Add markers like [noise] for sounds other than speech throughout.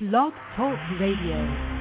Blog Talk Radio.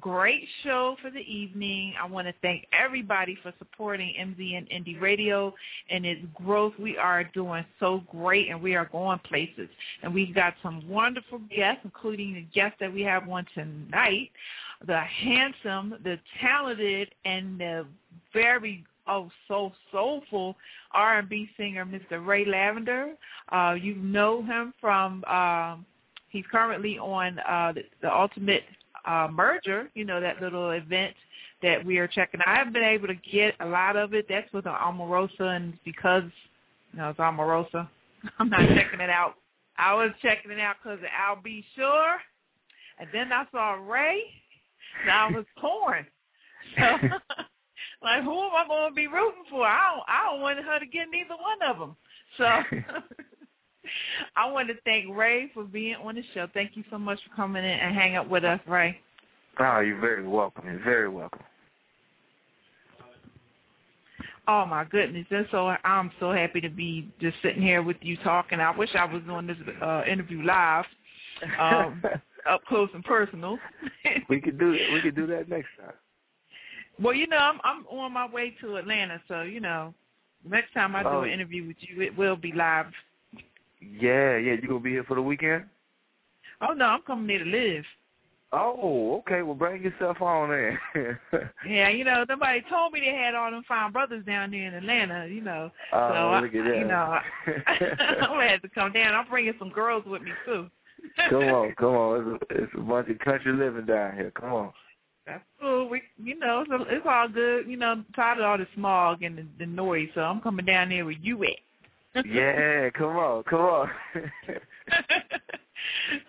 Great show for the evening. I want to thank everybody for supporting MZN Indie Radio and its growth. We are doing so great, and we are going places. And we've got some wonderful guests, including the guest that we have on tonight, the handsome, the talented, and the very oh so soulful R&B singer Mr. Ray Lavender. Uh, you know him from um, he's currently on uh, the, the Ultimate uh, Merger. You know that little event that we are checking. I haven't been able to get a lot of it. That's with Omarosa, and because you know it's Omarosa, [laughs] I'm not [laughs] checking it out. I was checking it out because Al B. Sure, and then I saw Ray. Now I was [laughs] torn. So, like, who am I going to be rooting for? I don't, I don't want her to get neither one of them. So, I want to thank Ray for being on the show. Thank you so much for coming in and hanging out with us, Ray. Oh, you're very welcome. You're very welcome. Oh my goodness! And so I'm so happy to be just sitting here with you talking. I wish I was on this uh, interview live, um, [laughs] up close and personal. we could do that. We could do that next time. Well, you know, I'm I'm on my way to Atlanta, so you know, next time I do Oh. an interview with you, it will be live. Yeah, yeah. You gonna be here for the weekend? Oh no, I'm coming here to live. Oh, okay. Well, bring yourself on in. [laughs] Yeah, you know, somebody told me they had all them fine brothers down there in Atlanta. You know, Oh, so I, look at that. you know, I, [laughs] I'm gonna have to come down. I'm bringing some girls with me too. [laughs] come on, come on. It's a, it's a bunch of country living down here. Come on. That's cool. We, you know, so it's all good. You know, tired of all the smog and the, the noise, so I'm coming down there where you at. Yeah, come on, come on. [laughs]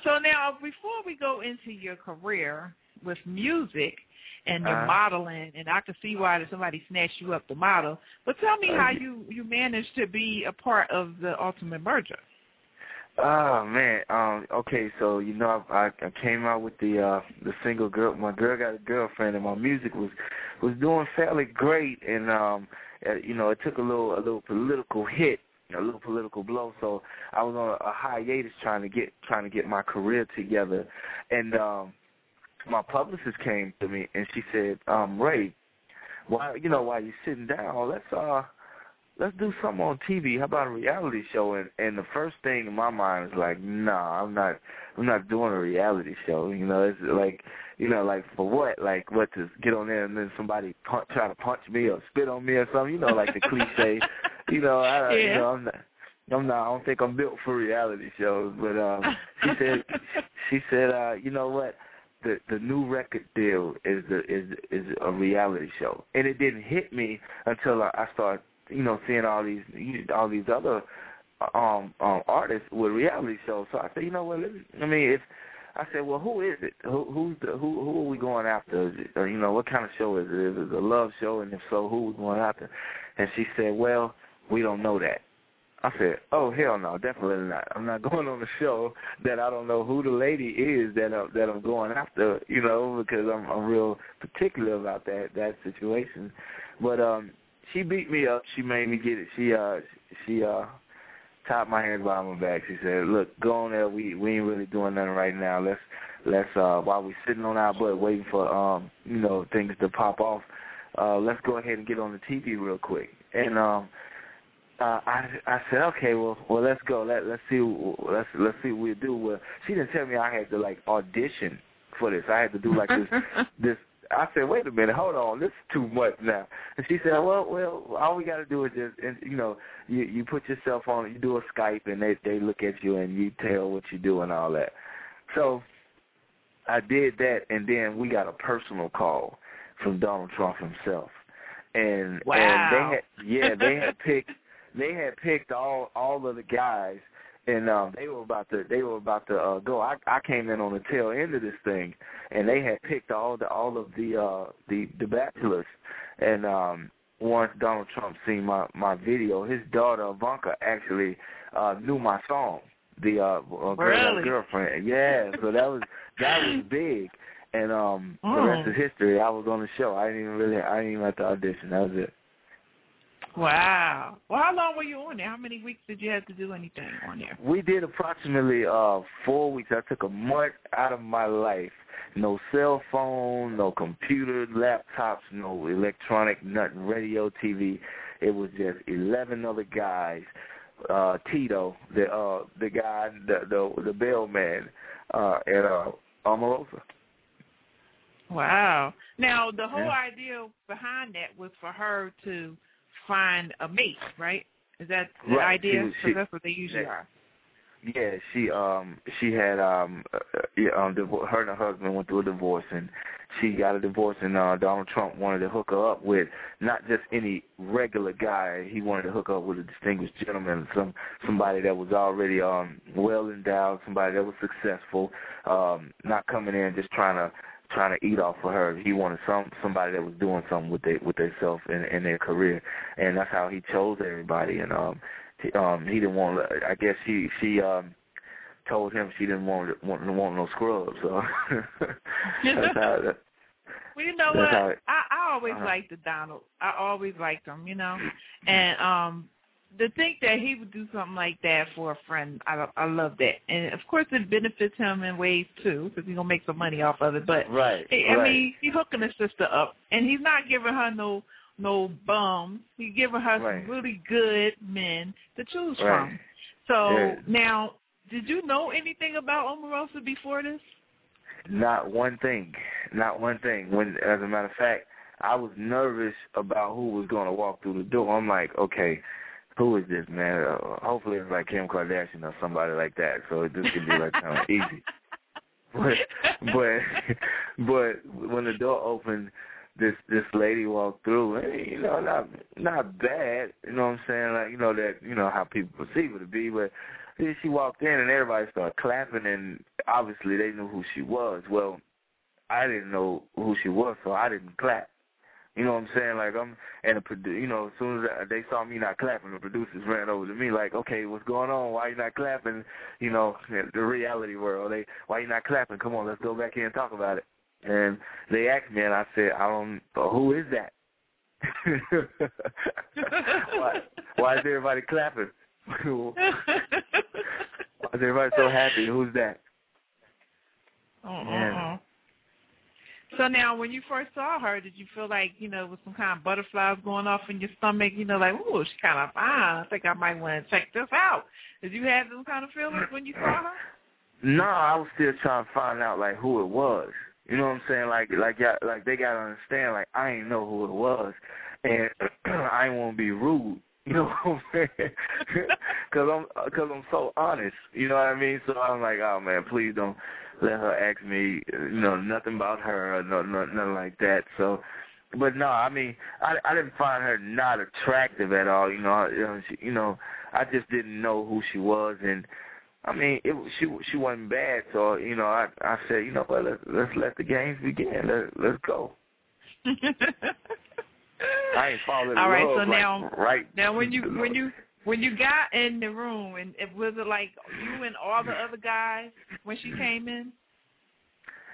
so now, before we go into your career with music and your Uh-huh. modeling, and I can see why somebody snatched you up to model, but tell me Uh, how you you managed to be a part of the Ultimate Merger. Oh man, um, okay, so you know I, I I came out with the uh the single girl. My girl got a girlfriend, and my music was was doing fairly great, and um, uh, you know it took a little a little political hit, a little political blow. So I was on a, a hiatus trying to get trying to get my career together, and um, my publicist came to me and she said, um, Ray, why you know while you're sitting down, let's uh let's do something on TV. How about a reality show? And and the first thing in my mind is like, nah, I'm not, I'm not doing a reality show. You know, it's like, you know, like for what? Like what to get on there and then somebody punch, try to punch me or spit on me or something? You know, like the [laughs] cliche. You know, I, you know, I'm not. I'm not. I don't think I'm built for reality shows. But um, she said, [laughs] she said, uh, you know what? the the new record deal is the is is a reality show, and it didn't hit me until I, I started you know seeing all these all these other um um artists with reality shows. So I said, you know what? Let me, I mean, if I said, well, who is it? Who who's the who who are we going after? Is it, or, you know, what kind of show is it? Is it a love show? And if so, who are we going after? And she said, well, we don't know that. I said, "Oh hell no, definitely not. I'm not [laughs] going on a show that I don't know who the lady is that I'm, that I'm going after, you know, because I'm, I'm real particular about that that situation." But um, she beat me up. She made me get it. She uh she uh tied my hands behind my back. She said, "Look, go on there. We we ain't really doing nothing right now. Let's let's uh while we're sitting on our butt waiting for um you know things to pop off, uh let's go ahead and get on the TV real quick." And um uh, I I said, okay, well, well, let's go. Let let's see, let's let's see what we do. Well, she didn't tell me I had to like audition for this. I had to do like this [laughs] this. I said, wait a minute, hold on, this is too much now. And she said, well, well, all we got to do is just, and, you know, you you put yourself on, you do a Skype, and they they look at you and you tell what you do and all that. So I did that, and then we got a personal call from Donald Trump himself, and wow. and they had yeah they had [laughs] picked they had picked all all of the guys and um they were about to they were about to uh go. I i came in on the tail end of this thing and they had picked all the all of the uh the the bachelors. And um once donald trump seen my my video his daughter ivanka actually uh knew my song the uh, uh really? girlfriend. Yeah so that was that was [laughs] big. And um oh. the rest is history. I was on the show. I didn't even really i didn't even have to audition. That was it Wow. Well, how long were you on there? How many weeks did you have to do anything on there? We did approximately uh four weeks. I took a month out of my life. No cell phone, no computer, laptops, no electronic, nothing, radio, TV. It was just eleven other guys. Uh Tito, the uh the guy the the the bellman, uh at uh Omarosa. Wow. Now the whole Yeah. idea behind that was for her to find a mate, right? Is that the Right. idea? She that's what they usually yeah. are. Yeah, she um she had um uh, uh, yeah, um her and her husband went through a divorce and she got a divorce and uh Donald Trump wanted to hook her up with not just any regular guy, he wanted to hook up with a distinguished gentleman, some somebody that was already um well endowed, somebody that was successful, um not coming in just trying to trying to eat off of her. He wanted some somebody that was doing something with their with themselves in in their career. And that's how he chose everybody and um he, um he didn't want I guess she she um told him she didn't want want, want no scrubs so [laughs] that's how that, Well, you know what? it- I, I always Uh-huh. liked the Donald. I always liked him, you know. And um to think that he would do something like that for a friend, I I love that. And of course, it benefits him in ways too, because he's gonna make some money off of it. But right I I right mean, he's hooking his sister up, and he's not giving her no no bums. He's giving her Right. some really good men to choose Right. from. So Yeah. now, did you know anything about Omarosa before this? Not one thing. Not one thing. When, as a matter of fact, I was nervous about who was going to walk through the door. I'm like, okay, who is this man? Uh, hopefully it's like Kim Kardashian or somebody like that. So this could be like kind of [laughs] easy. But but but when the door opened, this this lady walked through, and you know, not not bad. You know what I'm saying? Like you know that you know how people perceive her to be, but she walked in and everybody started clapping, and obviously they knew who she was. Well, I didn't know who she was, so I didn't clap. You know what I'm saying? Like I'm, and the produ- you know, as soon as they saw me not clapping, the producers ran over to me like, "Okay, what's going on? Why you not clapping?" You know, the reality world. They, why you not clapping? Come on, let's go back here and talk about it. And they asked me, and I said, "I don't. Who is that? [laughs] why? Why is everybody clapping? [laughs] why is everybody so happy? Who's that?" Uh-uh. Yeah. Uh-huh. So now, when you first saw her, did you feel like you know, with some kind of butterflies going off in your stomach? You know, like, ooh, she's kind of fine. I think I might want to check this out. Did you have those kind of feelings when you saw her? No, I was still trying to find out like who it was. You know what I'm saying? Like like like they gotta understand like I ain't know who it was, and [clears throat] I ain't want to be rude. [laughs] You know what I'm saying? [laughs] Because I'm because I'm so honest. You know what I mean? So I'm like, oh man, please don't let her ask me, you know, nothing about her or no, no, nothing like that. So, but no, I mean, I I didn't find her not attractive at all. You know, you know, she, you know, I just didn't know who she was, and I mean, it she she wasn't bad. So you know, I I said, you know what, let's let's let the games begin. Let let's go. [laughs] I ain't falling in All right, love so now, right. now when you when you when you got in the room, and it was it like you and all the other guys when she came in?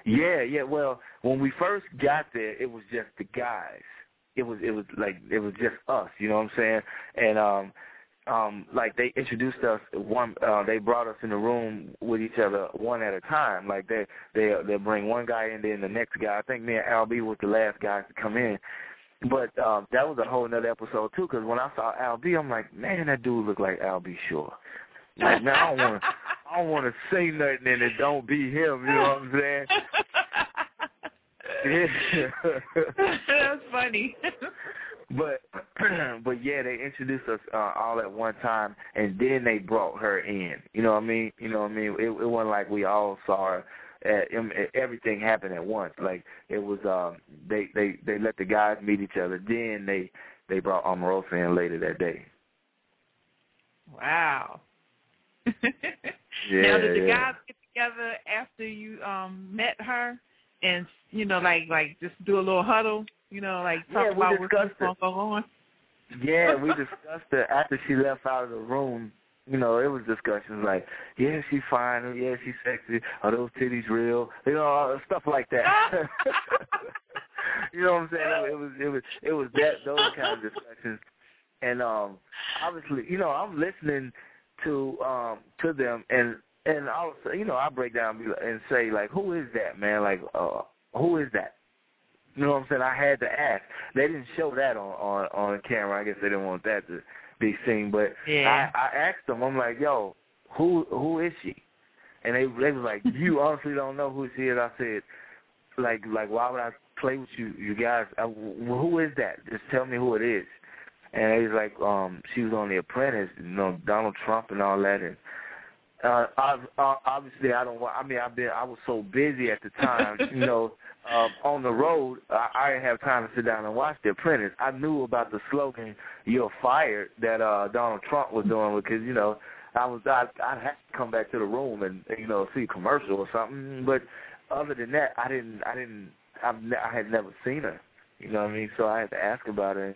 Yeah, yeah. Well, when we first got there, it was just the guys. It was it was like it was just us. You know what I'm saying? And um, um, like they introduced us one. Uh, they brought us in the room with each other one at a time. Like they they they bring one guy in, then the next guy. I think me and Al was the last guys to come in. But um, that was a whole nother episode too. Because when I saw Al B, I'm like, man, that dude look like Al B. Sure. Like, man, I don't want to. I don't want to say nothing and it don't be him. You know what I'm saying? [laughs] That's funny. [laughs] but [clears throat] but yeah, they introduced us uh, all at one time, and then they brought her in. You know what I mean? You know what I mean? It, it wasn't like we all saw her. At, everything happened at once. Like it was, um, they they they let the guys meet each other. Then they they brought Omarosa in later that day. Wow. Yeah, [laughs] now did the yeah. guys get together after you um met her and you know like like just do a little huddle, you know, like talk Yeah, we about what's discussed going to go on? Yeah, we discussed it after she left out of the room. You know, it was discussions like, yeah, she's fine, or yeah, she's sexy, are those titties real? You know, stuff like that. [laughs] you know what I'm saying? It was it was it was that those kind of discussions. And um obviously, you know, I'm listening to um to them and and was you know, I break down and say like, who is that man? Like, uh who is that? You know what I'm saying? I had to ask. They didn't show that on on on camera. I guess they didn't want that to be seen. But Yeah. I, I asked them. I'm like, yo, who who is she? And they they was like, you honestly don't know who she is. I said, like like why would I play with you you guys? I, who is that? Just tell me who it is. And they was like, um, she was on The Apprentice, you know, Donald Trump and all that. And uh, I, uh, obviously, I don't. I mean, I've been. I was so busy at the time, you [laughs] know, um, on the road. I, I didn't have time to sit down and watch The Apprentice. I knew about the slogan "You're fired" that uh, Donald Trump was doing because you know I was. I I had to come back to the room and you know see a commercial or something. But other than that, I didn't. I didn't. I've, ne- I had never seen her. You know what I mean? So I had to ask about her. And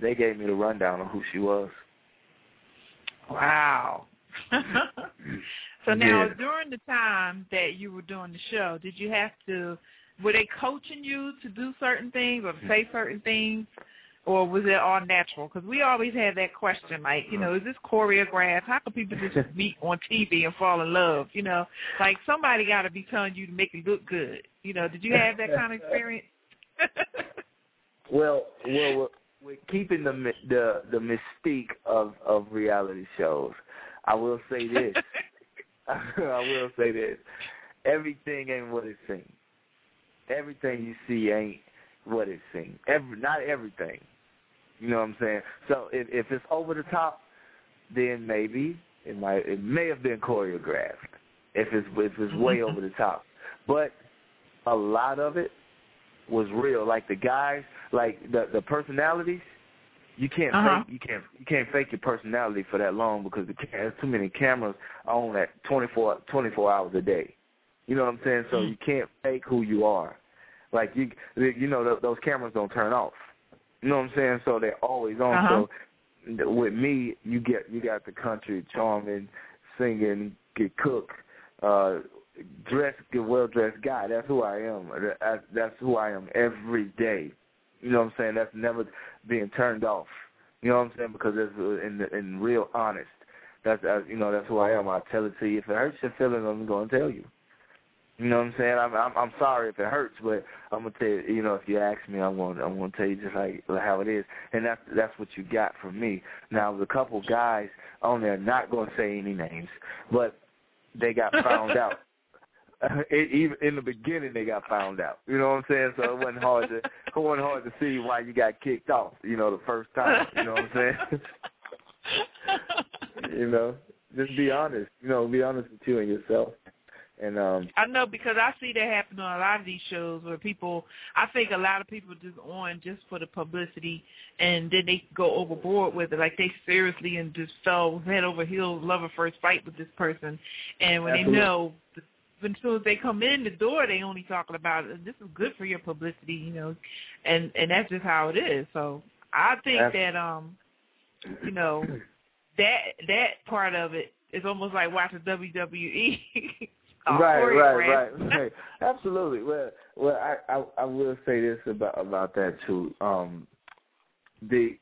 they gave me the rundown of who she was. Wow. [laughs] so now Yeah. during the time that you were doing the show, did you have to were they coaching you to do certain things or to say mm-hmm. certain things? Or was it all natural? Because we always had that question, like, you know, mm-hmm. is this choreographed? How can people just [laughs] meet on TV and fall in love? You know, like somebody got to be telling you to make it look good. You know, did you have that kind of experience? [laughs] Well, well, we're, we're keeping the the the mystique of of reality shows. I will say this. [laughs] I will say this. Everything ain't what it seems. Everything you see ain't what it seems. Every not everything. You know what I'm saying? So if if it's over the top, then maybe it might it may have been choreographed. If it's if it's way over the top, but a lot of it was real. Like the guys, like the the personalities, you can't Uh-huh. fake you can't you can't fake your personality for that long because the, there's too many cameras on at 24, 24 hours a day. You know what I'm saying? So you can't fake who you are. Like you you know th- those cameras don't turn off. You know what I'm saying? So they're always on. Uh-huh. So with me, you get you got the country charming, singing, get cook, uh, dressed, get well dressed guy. That's who I am. That's, that's who I am every day. You know what I'm saying? That's never being turned off. You know what I'm saying? Because it's uh, in in real honest. That's uh, you know that's who I am. I tell it to you. If it hurts your feelings, I'm going to tell you. You know what I'm saying? I'm I'm, I'm sorry if it hurts, but I'm gonna tell you. You know, if you ask me, I'm to I'm to tell you just like how it is, and that's that's what you got from me. Now, there's a couple guys on there, not going to say any names, but they got found out. it, [laughs] [laughs] even in the beginning, they got found out. You know what I'm saying? So it wasn't hard to it wasn't hard to see why you got kicked off. You know, the first time. You know what I'm saying? [laughs] you know, just be honest. You know, be honest with you and yourself. And um I know because I see that happen on a lot of these shows where people I think a lot of people just on just for the publicity and then they go overboard with it. Like they seriously and just fell head over heels, love at first fight with this person and when Absolutely. they know as soon as they come in the door they only talking about this is good for your publicity, you know. And and that's just how it is. So I think that um you know that that part of it is almost like watching WWE. [laughs] uh, right, right, right, [laughs] right. Absolutely. Well, well, I, I I will say this about about that too. Um, the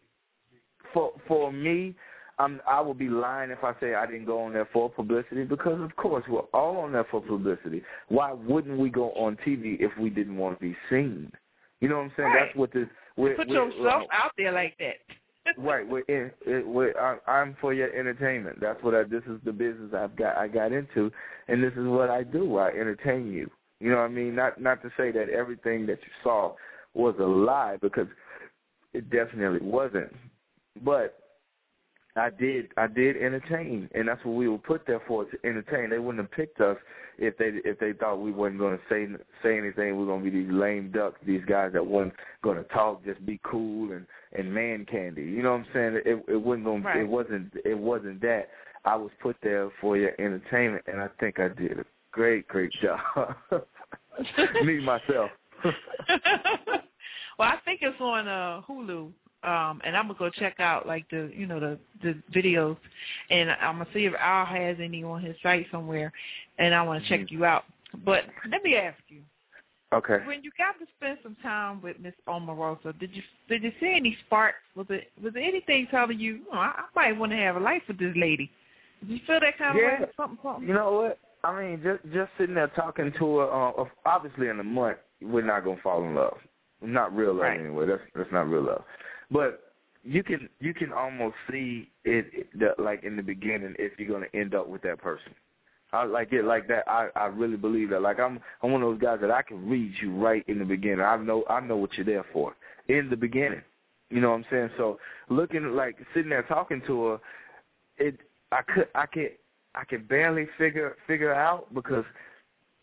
for for me, I'm I would be lying if I say I didn't go on there for publicity because of course we're all on there for publicity. Why wouldn't we go on TV if we didn't want to be seen? You know what I'm saying? Right. That's what this. We're, Put we're, yourself out there like that. Right. We're in. It, we're, I, I'm for your entertainment. That's what I. This is the business I've got. I got into, and this is what I do. I entertain you. You know what I mean? Not not to say that everything that you saw was a lie because it definitely wasn't. But I did I did entertain, and that's what we were put there for to entertain. They wouldn't have picked us if they if they thought we weren't going to say say anything. We're going to be these lame ducks, these guys that wasn't going to talk, just be cool and and man candy. You know what I'm saying? It it wasn't going. Right. It wasn't it wasn't that. I was put there for your entertainment, and I think I did a great great job. [laughs] Me myself. [laughs] well, I think it's on uh, Hulu, um, and I'm gonna go check out like the you know the the videos, and I'm gonna see if Al has any on his site somewhere, and I want to check you out. But let me ask you, okay. when you got to spend some time with Miss Omarosa, did you did you see any sparks? Was it was there anything telling you, oh, I, I might want to have a life with this lady? Did you feel that kind Yeah. of way? Something, something. You know what? I mean, just just sitting there talking to her. Uh, obviously, in a month, we're not gonna fall in love. Not real love Right. anyway. That's that's not real love. But you can you can almost see it, the, like in the beginning if you're gonna end up with that person. I like it like that. I I really believe that. Like I'm I'm one of those guys that I can read you right in the beginning. I know I know what you're there for in the beginning. You know what I'm saying? So looking like sitting there talking to her, it I could I could I could barely figure figure out because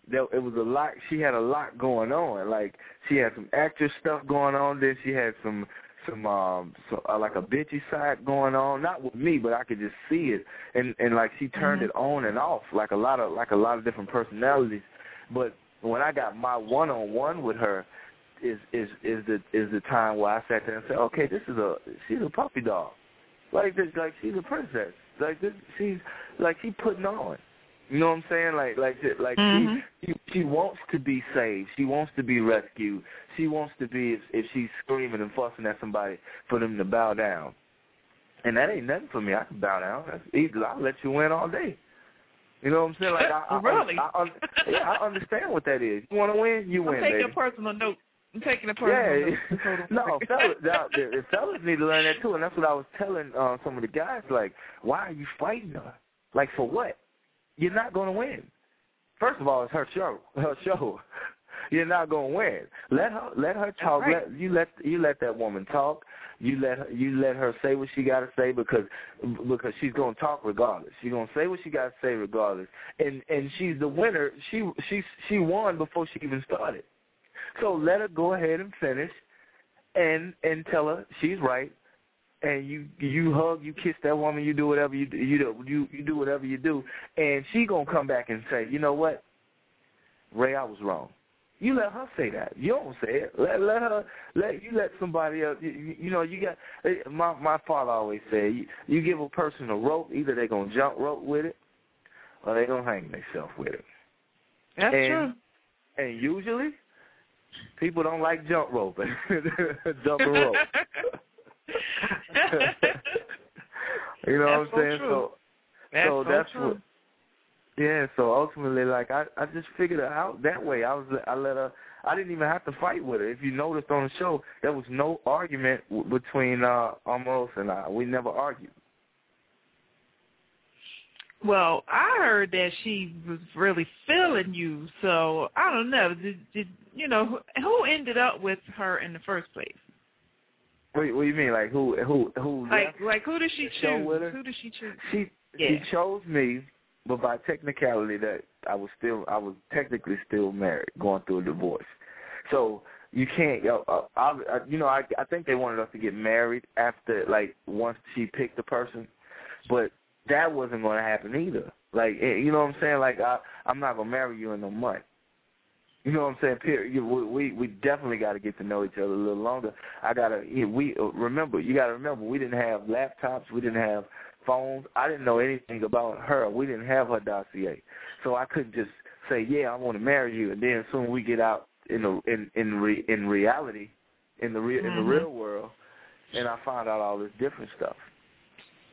there it was a lot. She had a lot going on. Like she had some actress stuff going on. Then she had some some um so, uh, like a bitchy side going on. Not with me, but I could just see it. And and like she turned Mhm. it on and off like a lot of like a lot of different personalities. But when I got my one on one with her, is is is the is the time where I sat there and said, okay, this is a she's a puppy dog. Like this, like she's a princess. Like this, she's like she putting on. You know what I'm saying? Like like like Mhm. she, she she wants to be saved. She wants to be rescued. She wants to be if, if she's screaming and fussing at somebody for them to bow down. And that ain't nothing for me. I can bow down. That's easy. I'll let you win all day. You know what I'm saying? Like I, I, Really? I, I, yeah, I understand what that is. You want to win, you I'm win, taking baby. a personal note. I'm taking a personal Yeah, note. [laughs] no, fellas, now, the, the fellas need to learn that too, and that's what I was telling uh, some of the guys. Like, why are you fighting her? Like, for what? You're not going to win. First of all, it's her show. [laughs] Her show. You're not going to win. Let her let her talk. right. Let you let you let that woman talk. You let her you let her say what she got to say because because she's going to talk regardless. She's going to say what she got to say regardless. And and she's the winner. She she she won before she even started. So let her go ahead and finish, and and tell her she's right, and you you hug, you kiss that woman, you do whatever you do, you do you you do whatever you do, and she gonna come back and say, you know what, Ray, I was wrong. You let her say that. You don't say it. Let let her let you let somebody else. You, you, know you got. My my father always said you, you give a person a rope, either they gonna jump rope with it, or they gonna hang themselves with it. That's And- true. And usually, people don't like jump roping, [laughs] jumping rope. [laughs] [laughs] you know what I'm so saying? true. So, That's so so that's true. what. Yeah. So ultimately, like I, I just figured it out that way. I was, I let her. I didn't even have to fight with her. If you noticed on the show, there was no argument w- between uh Amos and I. We never argued. Well, I heard that she was really feeling you, so I don't know. Did, did you know who ended up with her in the first place? What, what do you mean? Like who, who, who? Like, like who did she choose? Who did she choose? she Yeah. She chose me, but by technicality, that I was still I was technically still married, going through a divorce. So you can't. Uh, uh, I, I, you know, I I think they wanted us to get married after like once she picked the person, but that wasn't going to happen either. Like eh, you know what I'm saying? Like I I'm not gonna marry you in a month. You know what I'm saying? Period. We we, we definitely got to get to know each other a little longer. I gotta. We remember. You got to remember. We didn't have laptops. We didn't have phones. I didn't know anything about her. We didn't have her dossier, so I couldn't just say, "Yeah, I want to marry you," and then soon we get out in the in in re, in reality, in the real mm-hmm. in the real world, and I find out all this different stuff.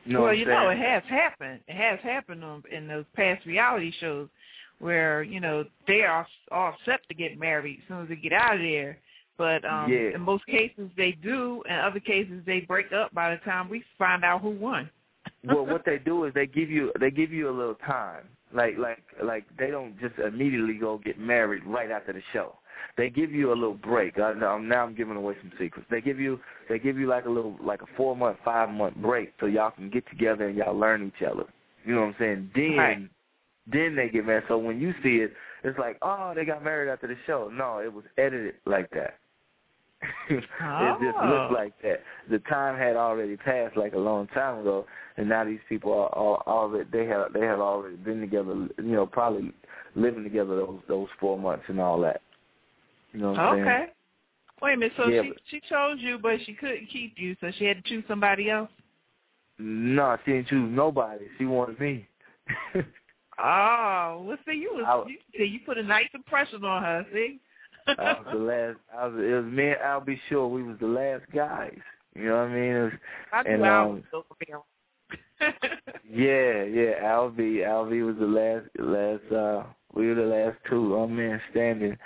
You know well, you I'm know, saying? it has happened. It has happened on, in those past reality shows where you know they are all set to get married as soon as they get out of there. But um Yeah. in most cases they do, in other cases they break up by the time we find out who won. [laughs] well, what they do is they give you they give you a little time. Like like like they don't just immediately go get married right after the show. They give you a little break. I, now, now I'm giving away some secrets. They give you they give you like a little like a four month, five month break so y'all can get together and y'all learn each other. You know what I'm saying? Then Right. Then they get married. So when you see it, it's like, oh, they got married after the show. No, it was edited like that. [laughs] it just Oh. looked like that. The time had already passed like a long time ago, and now these people are all already they have they have already been together. You know, probably living together those those four months and all that. You know what I'm saying? Okay. Wait a minute. So Yeah, she but- she chose you, but she couldn't keep you, so she had to choose somebody else. No, she didn't choose nobody. She wanted me. [laughs] Oh, well, see, you was I- you, see, you put a nice impression on her. See. I was the last. I was. It was me and Al B. Sure we was the last guys. You know what I mean? It was, I and, um, was. [laughs] Yeah, yeah. Al B, Alvy was the last, last. uh We were the last two um, men standing,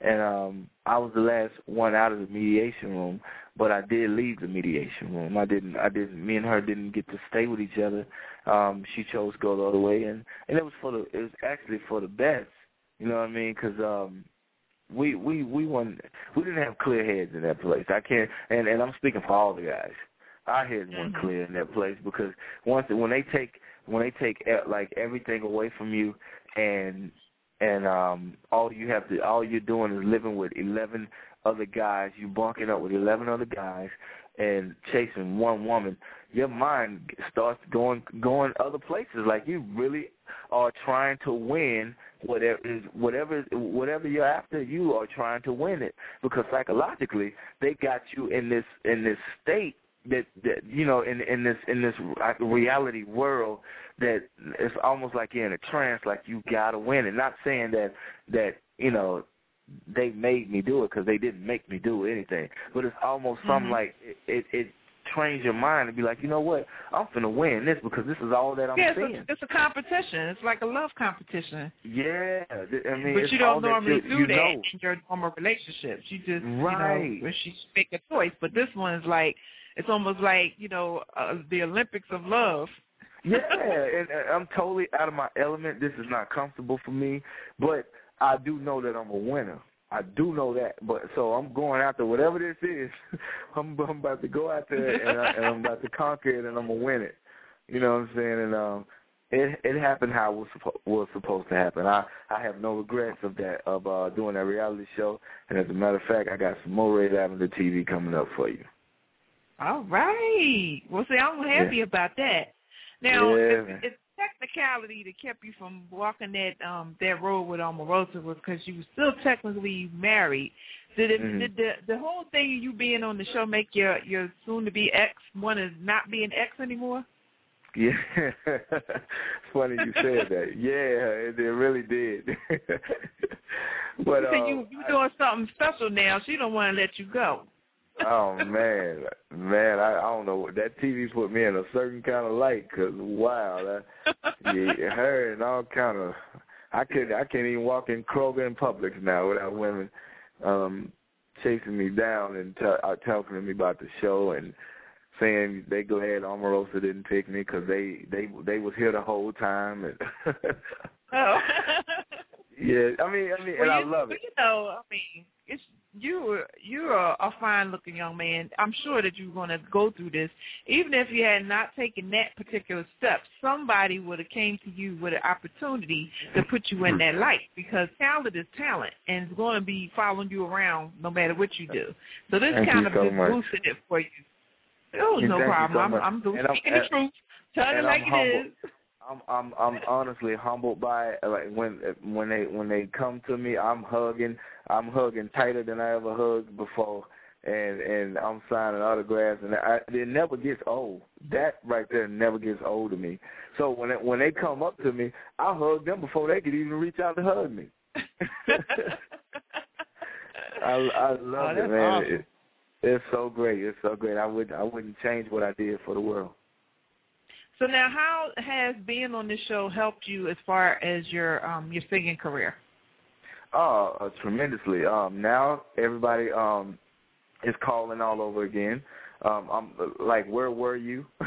and um I was the last one out of the mediation room. But I did leave the mediation room. I didn't. I didn't. Me and her didn't get to stay with each other. Um She chose to go the other way, and and it was for the. It was actually for the best. You know what I mean? Because um, we we we won. We didn't have clear heads in that place. I can't. And and I'm speaking for all the guys. Our heads weren't Mhm. clear in that place because once when they take when they take eh, like everything away from you and and um all you have to all you're doing is living with eleven other guys, you bunking up with eleven other guys and chasing one woman, your mind starts going going other places. Like you really are trying to win whatever is whatever whatever you're after, you are trying to win it because psychologically they got you in this in this state that that you know in in this in this reality world that it's almost like you're in a trance like you got to win it not saying that that you know they made me do it because they didn't make me do anything but it's almost something Mhm. like it, it it trains your mind to be like you know what I'm finna win this because this is all that I'm yeah, seeing it's a, it's a competition. It's like a love competition. yeah I mean but you don't that normally you, do you that know. in your normal relationships. You just, Right. you know, when she make a choice. But this one is like, it's almost like, you know, uh, the Olympics of love. yeah, and I'm totally out of my element. This is not comfortable for me, but I do know that I'm a winner. I do know that, but so I'm going after whatever this is. [laughs] I'm, I'm about to go out there and, I, and I'm about to conquer it, and I'm gonna win it. You know what I'm saying? And um, it it happened how it was suppo- was supposed to happen. I I have no regrets of that of uh doing that reality show. And as a matter of fact, I got some more Red Avenue TV coming up for you. All right. Well, see, I'm happy about that. Now, Yeah, it's, man. Technicality that kept you from walking that um that road with Omarosa was because you were still technically married. Did it Mhm. did the the whole thing of you being on the show make your your soon to be ex want to not be an ex anymore? Yeah, [laughs] it's funny you said that. Yeah, it, it really did. [laughs] but you uh, you you doing something special now. She don't want to let you go. Oh man, man, I, I don't know. That TV put me in a certain kind of light because wow, that, yeah, her and all kind of. I could I can't even walk in Kroger in Publix now without women um chasing me down and t- uh, talking to me about the show and saying they glad Omarosa didn't pick me because they they they was here the whole time and oh. [laughs] yeah I mean I mean well, and I love it You know, I mean, it's you you're a, a fine looking young man. I'm sure that you're going to go through this. Even if you had not taken that particular step, somebody would have came to you with an opportunity to put you in that light because talent is talent and it's going to be following you around no matter what you do. So this Thank kind of so boosted it for you. Oh, no problem. so I'm. I'm And I'm- speaking the truth. Tell it like I'm it humbled. is. I'm I'm I'm honestly humbled by it. like when when they when they come to me, I'm hugging I'm hugging tighter than I ever hugged before, and and I'm signing autographs, and I, it never gets old. That right there never gets old to me. So when it, when they come up to me, I hug them before they could even reach out to hug me. [laughs] I I love Oh, it, man. awesome. It, it's so great. It's so great. I would I wouldn't change what I did for the world. So now, how has being on this show helped you as far as your um your singing career? Oh, uh, tremendously. Um, now everybody um is calling all over again. Um, I'm like, where were you? [laughs]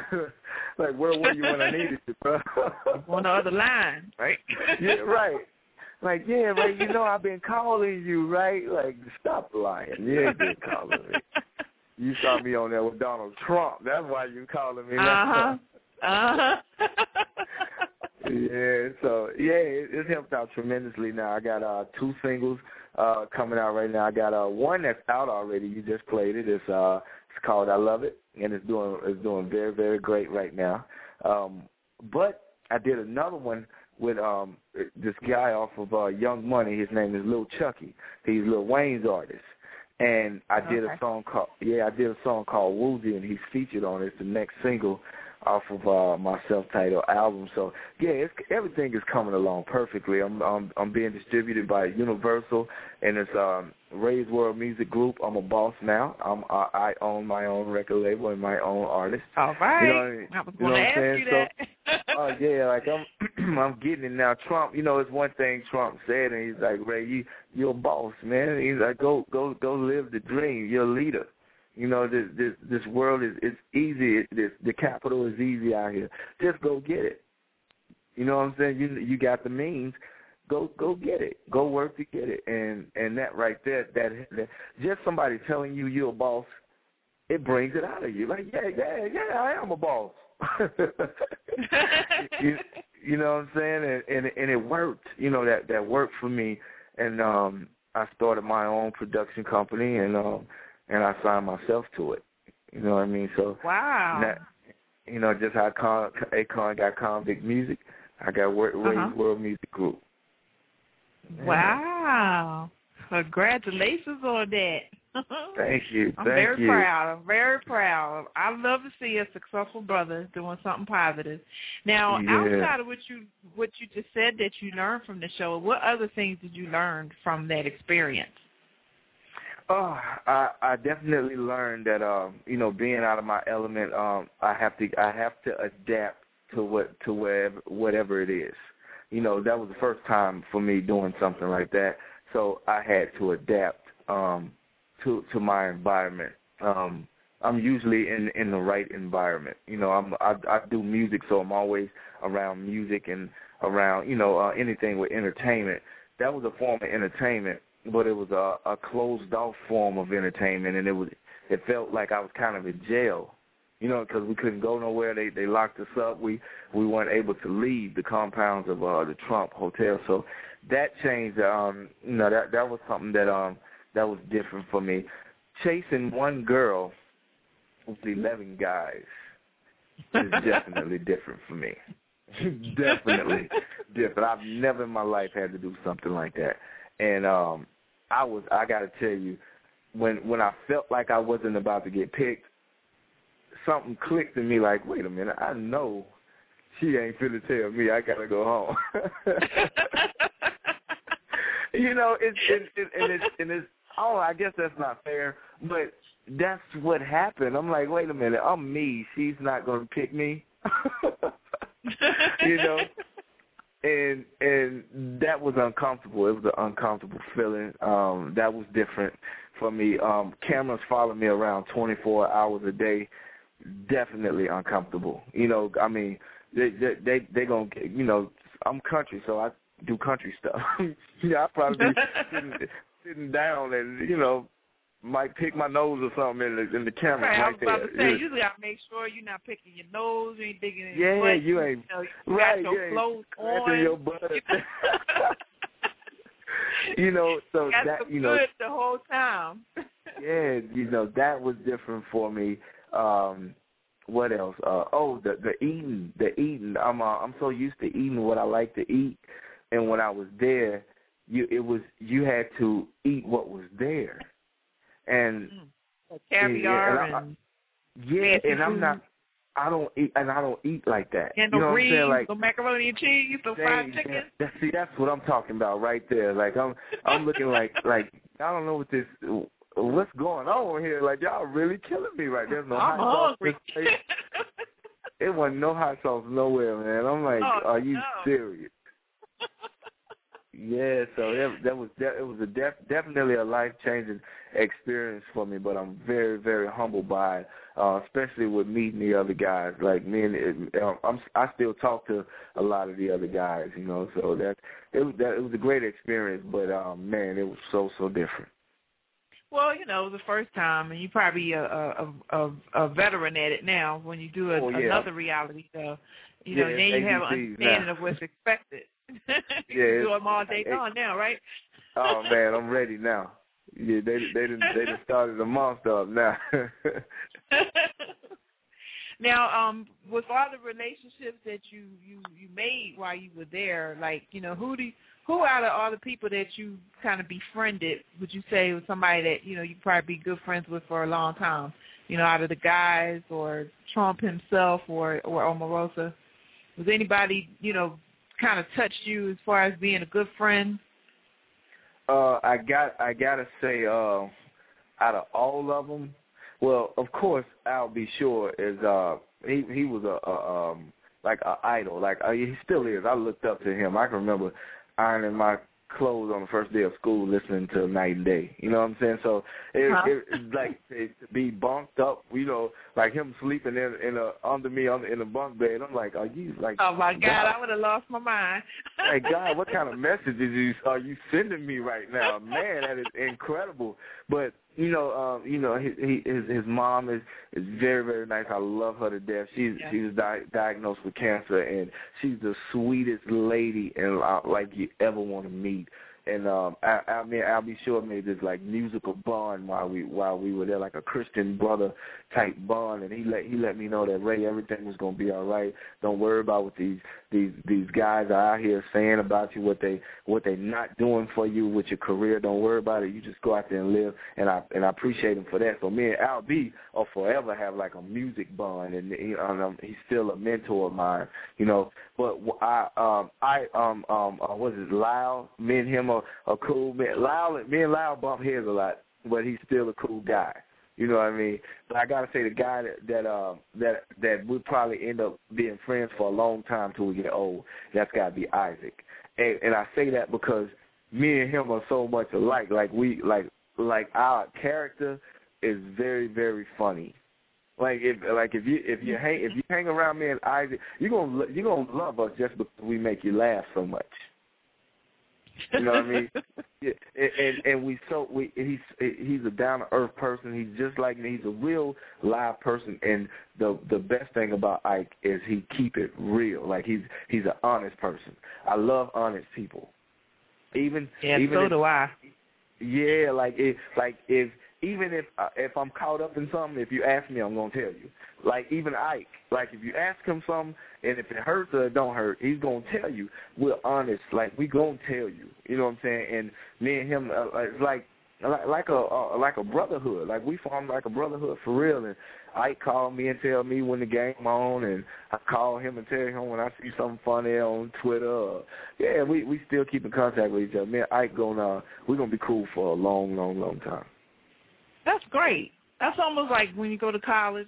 like, where were you when I needed you, bro? [laughs] on the other line, right? [laughs] yeah, right. Like, yeah, right. You know, I've been calling you, right? Like, stop lying. You ain't been calling me. You saw me on there with Donald Trump. That's why you calling me. Uh huh. Uh huh. [laughs] yeah, so yeah, it, it's helped out tremendously. Now I got uh two singles uh coming out right now. I got uh one that's out already. You just played it. It's uh it's called I Love It, and it's doing it's doing very very great right now. Um, but I did another one with um this guy off of uh Young Money. His name is Lil Chuckee. He's Lil Wayne's artist. And I did Okay. a song called yeah, I did a song called Woozy and he's featured on it. It's the next single off of uh my self-titled album. So yeah, it's everything is coming along perfectly. I'm I'm I'm being distributed by Universal and it's um Ray's World Music Group. I'm a boss now. I'm I, I own my own record label and my own artist. All right. You know what I mean? I was You know going to ask saying? you that. Oh yeah, like I'm [clears throat] I'm getting it now. Trump, you know, it's one thing Trump said, and he's like, Ray, you you're a boss, man. He's like, go go go live the dream. You're a leader. You know, this this this world is it's easy. This the capital is easy out here. Just go get it. You know what I'm saying? You you got the means. Go go get it. Go work to get it. And and that right there, that, that just somebody telling you you're a boss, it brings it out of you. Like yeah yeah yeah, I am a boss. [laughs] you, you know what I'm saying? And, and and it worked. You know that that worked for me. And um I started my own production company and um and I signed myself to it. You know what I mean? So wow. that, you know, just how Con, Akon got Convict Music, I got Ray's Uh-huh. World Music Group. Wow. Congratulations on that. [laughs] Thank you. I'm Thank very you. proud. I'm very proud. I love to see a successful brother doing something positive. Now, Yeah. outside of what you what you just said that you learned from the show, what other things did you learn from that experience? Oh, I I definitely learned that um, you know, being out of my element, um, I have to I have to adapt to what to wherever whatever it is. You know, that was the first time for me doing something like that. So I had to adapt um to to my environment. Um I'm usually in in the right environment. You know, I'm I I do music so I'm always around music and around, you know, uh, anything with entertainment. That was a form of entertainment but it was a, a closed off form of entertainment, and it was it felt like I was kind of in jail, you know, because we couldn't go nowhere. They they locked us up. We we weren't able to leave the compounds of uh, the Trump Hotel. So that changed. Um, you know, that that was something that um that was different for me. Chasing one girl with eleven guys is [laughs] definitely different for me. [laughs] definitely different. I've never in my life had to do something like that. And um I was I gotta tell you, when when I felt like I wasn't about to get picked, something clicked in me like, wait a minute, I know she ain't finna tell me I gotta go home. [laughs] you know, it's it, it, and it's and it's oh, I guess that's not fair, but that's what happened. I'm like, wait a minute, I'm me. She's not gonna pick me. [laughs] you know, and and that was uncomfortable. It was an uncomfortable feeling. Um, that was different for me. Um, cameras follow me around 24 hours a day. Definitely uncomfortable. You know, I mean, they they they, they gonna get, you know, I'm country, so I do country stuff. [laughs] yeah, I probably be [laughs] sitting, sitting down and you know might pick my nose or something in the in the camera right, right I was about there. to say, Yeah. you gotta make sure you're not picking your nose, you ain't digging in Yeah, your butt. you ain't- know, you right, got your you clothes on. your butt. [laughs] [laughs] you know, so got that you know, the whole time. [laughs] yeah, you know that was different for me. Um, what else? Uh, oh, the the eating, the eating. I'm uh, I'm so used to eating what I like to eat, and when I was there, you it was you had to eat what was there, Mm. and Caviar and I- and yeah, and I'm not. I don't eat, and I don't eat like that. and you no know what I'm saying? Like no macaroni and cheese, no fried chicken. that- that- see, that's what I'm talking about right there. Like I'm, I'm looking like, [laughs] like I don't know what this, what's going on here. Like y'all really killing me right. there. no I'm hot sauce. hungry. in this place. [laughs] It wasn't no hot sauce nowhere, man. I'm like, Oh, are you no. serious? Yeah, so that that was that, it was a def, definitely a life changing experience for me. But I'm very very humbled by it, uh, especially with meeting the other guys. Like me and um, I'm I still talk to a lot of the other guys, you know. So that it was that it was a great experience. But um, man, it was so so different. Well, you know, it was the first time, and you probably a a, a, a veteran at it now. When you do a, Oh, yeah. another reality show, you know, Yeah, then you have an understanding now. of what's expected. [laughs] you Yeah, do them all day long now, right? Oh man, I'm [laughs] ready now. Yeah, they they didn't they done started the monster up now. [laughs] now, um, with all the relationships that you you you made while you were there, like you know, who do you, who out of all the people that you kind of befriended would you say was somebody that you know you probably be good friends with for a long time? You know, out of the guys or Trump himself or or Omarosa, was anybody you know kind of touched you as far as being a good friend? Uh, I got I gotta say, uh, out of all of them, well, of course, Al B. Sure is uh he he was a, a um like a idol, like uh, he still is. I looked up to him. I can remember ironing my clothes on the first day of school, listening to Nite and Day. You know what I'm saying? So it, Uh-huh. it it's like to be bunked up, you know, like him sleeping in in a under me on in a bunk bed. I'm like, are you like? Oh my God, I would have lost my mind. Hey God, what kind of [laughs] messages are you sending me right now? Man, that is incredible. But you know, um, you know, his his his mom is is very very nice. I love her to death. She's Yeah. she was di- diagnosed with cancer, and she's the sweetest lady and uh, like you ever want to meet. And um, I, I mean, I'll sure made this like musical bond while we while we were there, like a Christian brother type bond. And he let he let me know that Ray, everything was gonna be all right. Don't worry about what these these these guys are out here saying about you, what they what they not doing for you with your career. Don't worry about it. You just go out there and live. And I and I appreciate him for that. So me and Al B will forever have like a music bond, and he, um, he's still a mentor of mine. You know, but I um I um um uh, what is it? Lyle, me and him are, are cool. Man, Lyle, me and Lyle bump heads a lot, but he's still a cool guy. You know what I mean? But I gotta say the guy that that uh that that would probably end up being friends for a long time till we get old. That's gotta be Isaac. And and I say that because me and him are so much alike. Like we like like our character is very very funny. Like if like if you if you hang if you hang around me and Isaac, you gonna you gonna love us just because we make you laugh so much. You know what I mean? [laughs] Yeah, and, and and we so we he's he's a down to earth person. He's just like me. He's a real live person. And the the best thing about Ike is he keep it real. Like he's he's an honest person. I love honest people. Even Yeah, even so if, do I. yeah, like if like if even if uh, if I'm caught up in something, if you ask me, I'm gonna tell you. Like even Ike, like if you ask him something, and if it hurts or it don't hurt, he's gonna tell you. We're honest, like we gonna tell you. You know what I'm saying? And me and him, uh, it's like like like a uh, like a brotherhood. Like we formed like a brotherhood for real. And Ike called me and tell me when the game on, and I call him and tell him when I see something funny on Twitter. Yeah, we we still keep in contact with each other. Me and Ike gonna uh, we're gonna be cool for a long, long, long time. That's great. That's almost like when you go to college,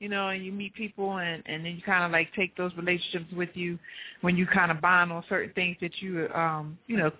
you know, and you meet people, and and then you kind of like take those relationships with you when you kind of bond on certain things that you, um, you know,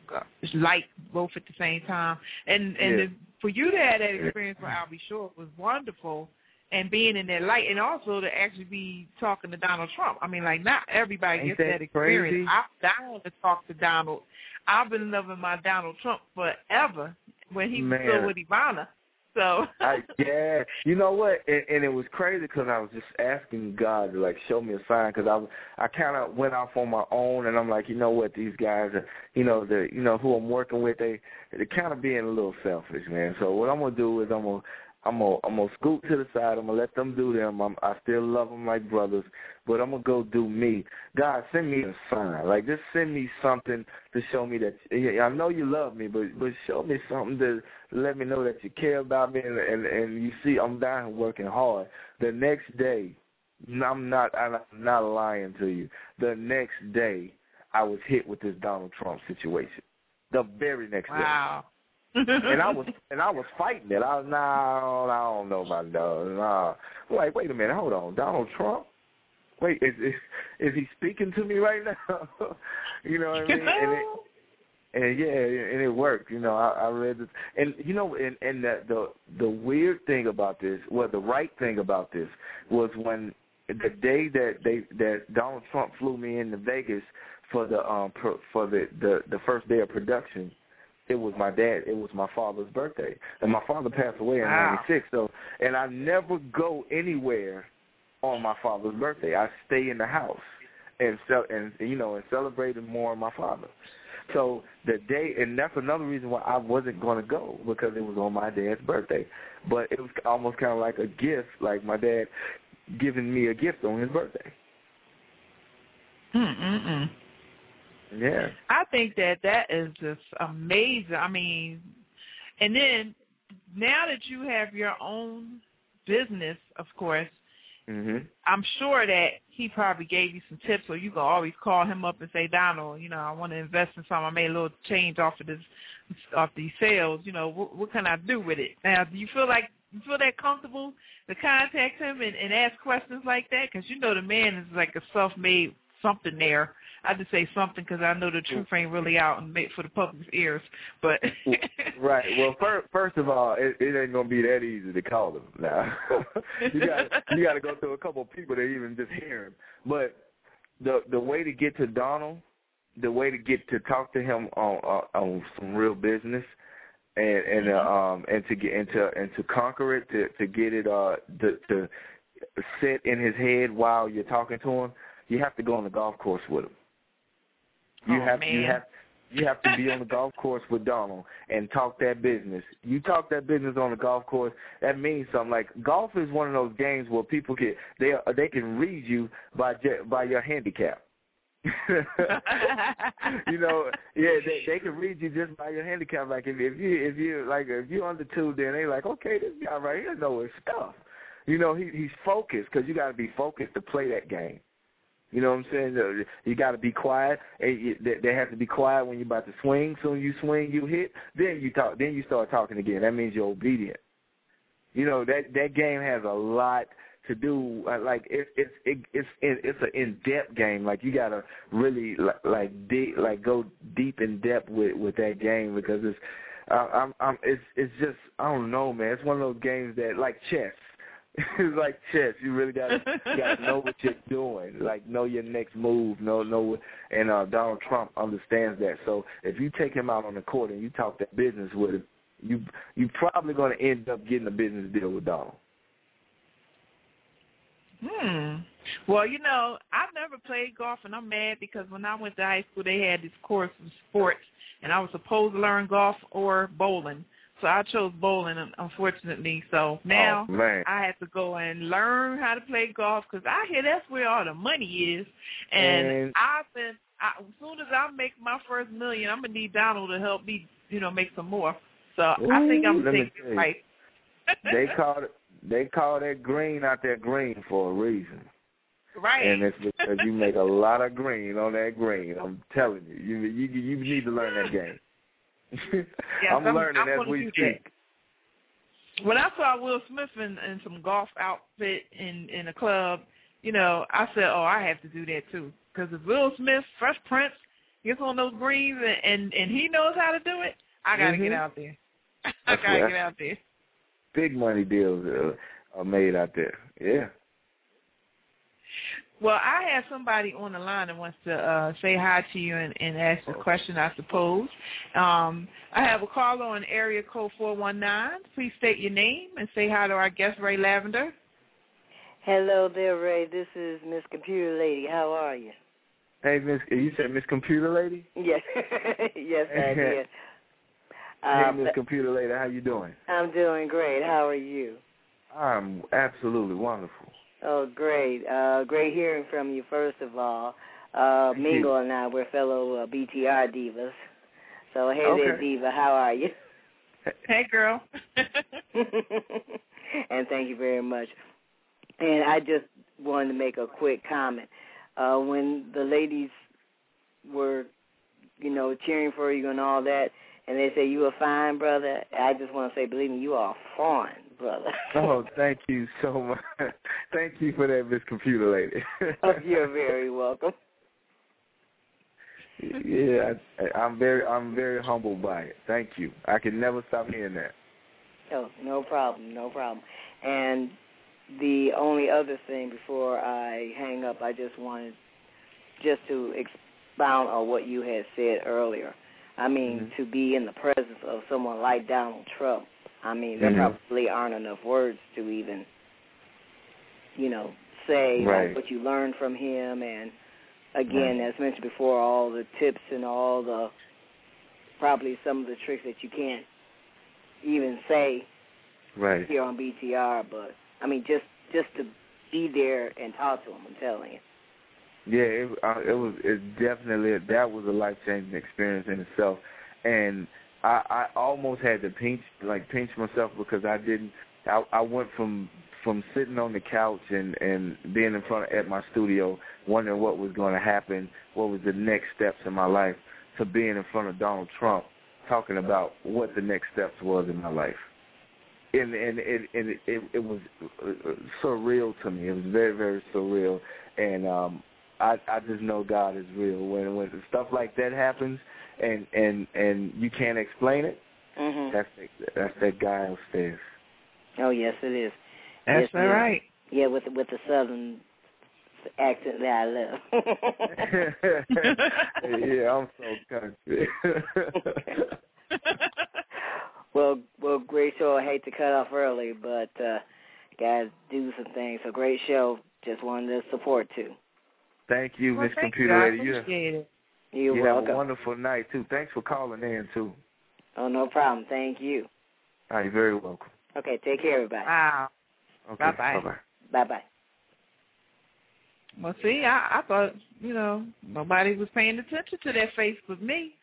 like both at the same time. And and Yeah. the, for you to have that experience with Al B. Sure was wonderful. And being in that light, and also to actually be talking to Donald Trump. I mean, like not everybody Ain't gets that that experience. crazy? I'm down to talk to Donald. I've been loving my Donald Trump forever when he was still with Ivana. So I, yeah, you know what? And, and it was crazy because I was just asking God to like show me a sign because I was I kind of went off on my own and I'm like, you know what? These guys, are, you know, the you know who I'm working with, they they're kind of being a little selfish, man. So what I'm gonna do is I'm gonna I'm gonna I'm gonna scoot to the side. I'm gonna let them do them. I'm, I still love them like brothers, but I'm gonna go do me. God, send me a sign. Like just send me something to show me that I know you love me, but but show me something to let me know that you care about me and and, and you see I'm down here working hard. The next day, I'm not I'm not lying to you. The next day, I was hit with this Donald Trump situation. The very next day wow. And I was [laughs] and I was fighting it. I was no, I don't know about that. Nah. I'm like, wait a minute, hold on, Donald Trump. Wait, is is, is he speaking to me right now? [laughs] you know what I mean? And, it, and yeah, and it worked. You know, I, I read this, and you know, and and the, the the weird thing about this, well, the right thing about this was when the day that they that Donald Trump flew me into Vegas for the um pro, for the the the first day of production it was my dad it was my father's birthday. And my father passed away in Wow. ninety six so and i never go anywhere on my father's birthday. I stay in the house and so and you know and celebrating more my father. So the day and that's another reason why i wasn't going to go because it was on my dad's birthday. But it was almost kind of like a gift like my dad giving me a gift on his birthday. Mm-mm-mm. Yeah I think that that is just amazing. I mean, and then now that you have your own business, of course, mhm I'm sure that he probably gave you some tips, or you can always call him up and say, Donald, you know, I want to invest in something. I made a little change off of this, off these sales. You know, what, what can I do with it? Now, do you feel like you feel that comfortable to contact him and, and ask questions like that? Because you know the man is like a self-made something there. I just say something because I know the truth ain't really out and made for the public's ears. But Right. Well, first, first of all, it, it ain't gonna be that easy to call him now. [laughs] you got you got to go through a couple of people to even just hear him. But the the way to get to Donald, the way to get to talk to him on on, on some real business, and and uh, um and to get into and to conquer it, to to get it uh to to sit in his head while you're talking to him, you have to go on the golf course with him. You Oh, have you have you have to be on the [laughs] golf course with Donald and talk that business. You talk that business on the golf course, that means something. Like golf is one of those games where people can they they can read you by by your handicap. [laughs] you know, yeah, they they can read you just by your handicap. Like if if you if you like if you're under two, then they like okay, this guy right here knows his stuff. You know, he he's focused because you got to be focused to play that game. You know what I'm saying? You got to be quiet. They have to be quiet when you're about to swing. Soon you swing, you hit. Then you talk. Then you start talking again. That means you're obedient. You know that that game has a lot to do. uh, Like it, it's it, it's it, it's an in depth game. Like you gotta really like like deep, like go deep in depth with with that game because it's I, I'm I'm it's it's just I don't know man. It's one of those games that like chess. [laughs] it's like chess. You really gotta gotta know what you're doing. Like know your next move. Know know and uh Donald Trump understands that. So if you take him out on the court and you talk that business with him, you you probably gonna end up getting a business deal with Donald. Hmm. Well, you know, I've never played golf, and I'm mad because when I went to high school, they had this course of sports, and I was supposed to learn golf or bowling. So I chose bowling, unfortunately. So now oh. I had to go and learn how to play golf because I hear that's where all the money is. And, And- I've been, I, as soon as I make my first million, I'm gonna need Donald to help me, you know, make some more. So I think I'm let me thinking tell you. right. they [laughs] call it they call that green out there green for a reason. right. And it's because you make a lot of green on that green. I'm telling you. You you you need to learn that [laughs] game. [laughs] Yes, I'm, I'm- learning I'm as we speak. when I saw Will Smith in, in some golf outfit in in a club, you know, I said, "Oh, I have to do that too." Because if Will Smith, Fresh Prince, gets on those greens and and, and he knows how to do it, I got to Mhm. get out there. [laughs] I got to get out there. Big money deals uh, are made out there. Yeah. Well, I have somebody on the line that wants to uh, say hi to you and, and ask a question, I suppose. Um, I have a caller on area code 419. Please state your name and say hi to our guest, Ray Lavender. Hello there, Ray. This is Miss Computer Lady. How are you? Hey, Miss, you said Miss Computer Lady? Yes, [laughs] yes, I [laughs] did. hey, Uh, Miss Computer Lady, how you doing? I'm doing great. How are you? I'm absolutely wonderful. Oh, great. Uh, great hearing from you, first of all. Uh, Thank Mingle and I, we're fellow uh, BTR divas. So, hey there, diva. How are you? Hey, girl. [laughs] and thank you very much. And I just wanted to make a quick comment. Uh, when the ladies were, you know, cheering for you and all that, and they say you a fine brother, I just want to say, believe me, you are a fine brother. [laughs] Oh, thank you so much. [laughs] thank you for that, Miss Computer Lady. [laughs] Oh, You're very welcome. yeah, I, I'm very, I'm very humbled by it. Thank you. I can never stop hearing that. Oh, no problem, no problem. And the only other thing before I hang up, I just wanted just to expound on what you had said earlier. I mean, Mhm. to be in the presence of someone like Donald Trump, I mean, there Mhm. probably aren't enough words to even, you know, say Right. like, what you learned from him. And again, as mentioned before, all the tips and all the probably some of the tricks that you can't even say Right. here on BTR, but I mean, just just to be there and talk to him, I'm telling you. Yeah, it, uh, it was. It definitely that was a life changing experience in itself, and I, I almost had to pinch like pinch myself because I didn't. I, I went from from sitting on the couch and and being in front of, at my studio, wondering what was going to happen, what was the next steps in my life, to being in front of Donald Trump, talking about what the next steps was in my life. And and it and it, it, it was uh, surreal to me. It was very very surreal, and um, I I just know God is real. When when stuff like that happens, and and and you can't explain it, Mhm. that's that's that guy upstairs. Oh yes, it is. That's Yes, all right. Yeah, with with the southern accent that I love. [laughs] yeah, I'm so country. [laughs] [laughs] well, well, great show. I hate to cut off early, but uh guys do some things. So great show. Just wanted to support too. Thank you, Well, Miss Computer you. Lady. You, appreciate it. You're you have welcome. a wonderful night too. Thanks for calling in too. oh, no problem. Thank you. All right, you're very welcome. Okay, take care, everybody. Wow. Okay, Bye-bye. bye. Bye bye. Well, see, I, I thought, you know, nobody was paying attention to that face but me.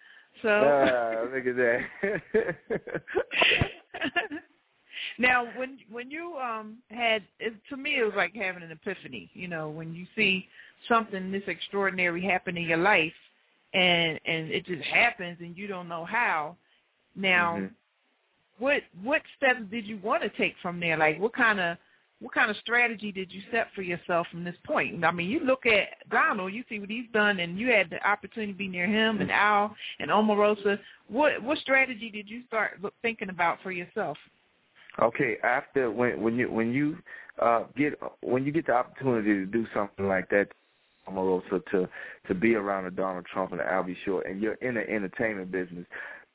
So. Ah, look at that. [laughs] now, when when you um had, it, to me, it was like having an epiphany. You know, when you see something this extraordinary happen in your life, and and it just happens, and you don't know how. Now, Mhm. what what steps did you want to take from there? Like, what kind of what kind of strategy did you set for yourself from this point? I mean, you look at Donald, you see what he's done, and you had the opportunity to be near him and Al and Omarosa. What what strategy did you start thinking about for yourself? Okay, after when when you when you uh get when you get the opportunity to do something like that, Omarosa, to to be around a Donald Trump and an Albie Shore, and you're in the entertainment business,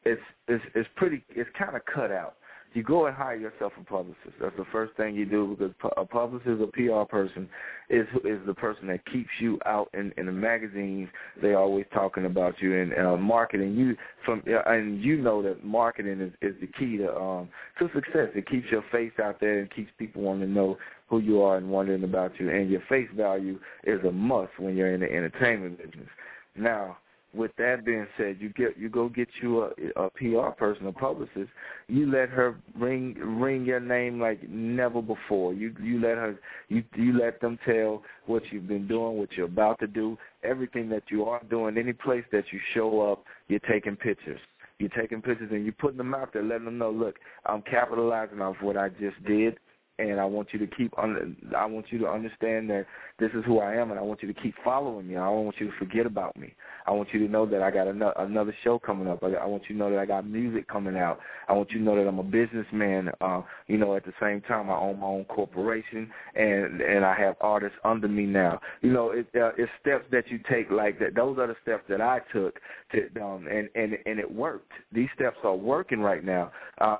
it's it's it's pretty it's kind of cut out. You go and hire yourself a publicist. That's the first thing you do because a publicist, a PR person, is is the person that keeps you out in in the magazines. They always talking about you and uh, marketing. You from and you know that marketing is is the key to um to success. It keeps your face out there and keeps people wanting to know who you are and wondering about you. And your face value is a must when you're in the entertainment business. Now, with that being said, you get you go get you a, a PR person, a publicist. You let her ring ring your name like never before. You you let her you you let them tell what you've been doing, what you're about to do, everything that you are doing. Any place that you show up, you're taking pictures. You're taking pictures and you're putting them out there, letting them know, look, I'm capitalizing off what I just did, and I want you to keep. Un- I want you to understand that this is who I am, and I want you to keep following me. I don't want you to forget about me. I want you to know that I got another another show coming up. I, I want you to know that I got music coming out. I want you to know that I'm a businessman. Uh, you know, at the same time, I own my own corporation, and and I have artists under me now. You know, it, uh, it's steps that you take like that. Those are the steps that I took to, um, and and and it worked. These steps are working right now. Uh,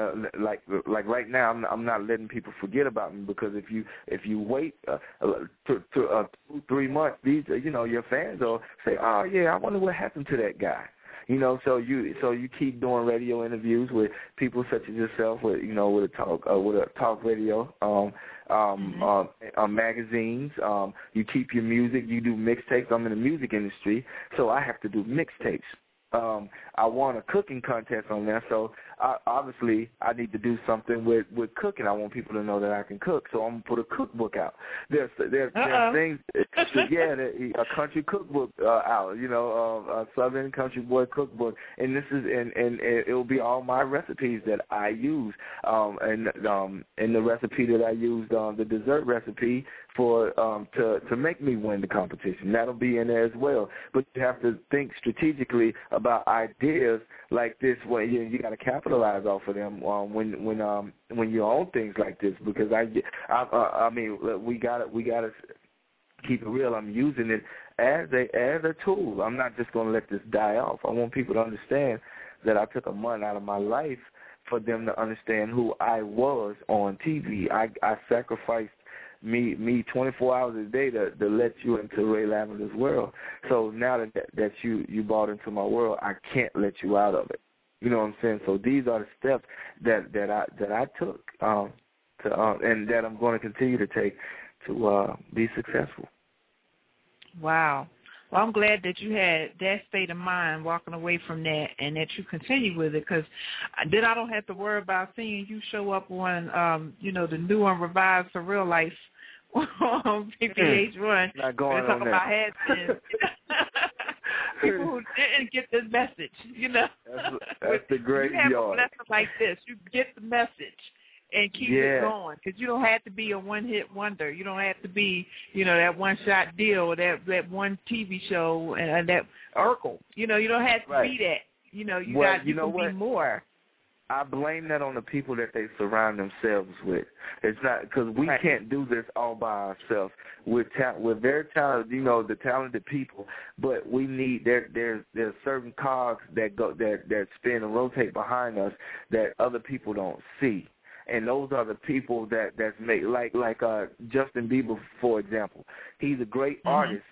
uh, like like right now, I'm, I'm not letting people forget about me because if you if you wait uh, to, to uh, two three months, these uh, you know your fans will say, oh yeah, I wonder what happened to that guy. You know, so you so you keep doing radio interviews with people such as yourself, with you know, with a talk uh, with a talk radio, um, um, Mm-hmm. uh, uh, magazines. Um, you keep your music. You do mixtapes. I'm in the music industry, so I have to do mixtapes. Um, I won a cooking contest on there, so I, obviously I need to do something with with cooking. I want people to know that I can cook, so I'm gonna put a cookbook out. There's there's, Uh-oh. there's things, yeah, a country cookbook uh, out, you know, uh, a Southern Country Boy cookbook, and this is and and it will be all my recipes that I use, um, and um, and the recipe that I used, um, the dessert recipe for um to to make me win the competition. That'll be in there as well. But you have to think strategically about ideas like this when you you got to capitalize off of them um, when when um when you own things like this because I I I, I mean we got to we got to keep it real. I'm using it as a as a tool. I'm not just going to let this die off. I want people to understand that I took a month out of my life for them to understand who I was on TV. I I sacrificed me me 24 hours a day to to let you into Ray Lavender's world. So now that that you you brought into my world, I can't let you out of it. You know what I'm saying? So these are the steps that that I that I took um to um and that I'm going to continue to take to uh be successful. Wow. Well, I'm glad that you had that state of mind walking away from that and that you continue with it because then I don't have to worry about seeing you show up on, um, you know, the new and revised for real life on [laughs] mm. VH1. Not going on about had [laughs] [laughs] people who didn't get the message, you know. That's, that's the great you have a yard. lesson like this. You get the message and keep Yeah. it going because you don't have to be a one-hit wonder. You don't have to be, you know, that one-shot deal or that that one TV show and, and that Urkel. You know, you don't have to Right. be that. You know, you Well, got you you know can what? be more. I blame that on the people that they surround themselves with. It's not because we Right. can't do this all by ourselves. We're ta- we're very talented, you know, the talented people, but we need there there's there's certain cogs that go that that spin and rotate behind us that other people don't see. And those are the people that that's make like like uh Justin Bieber for example. He's a great Mhm. artist,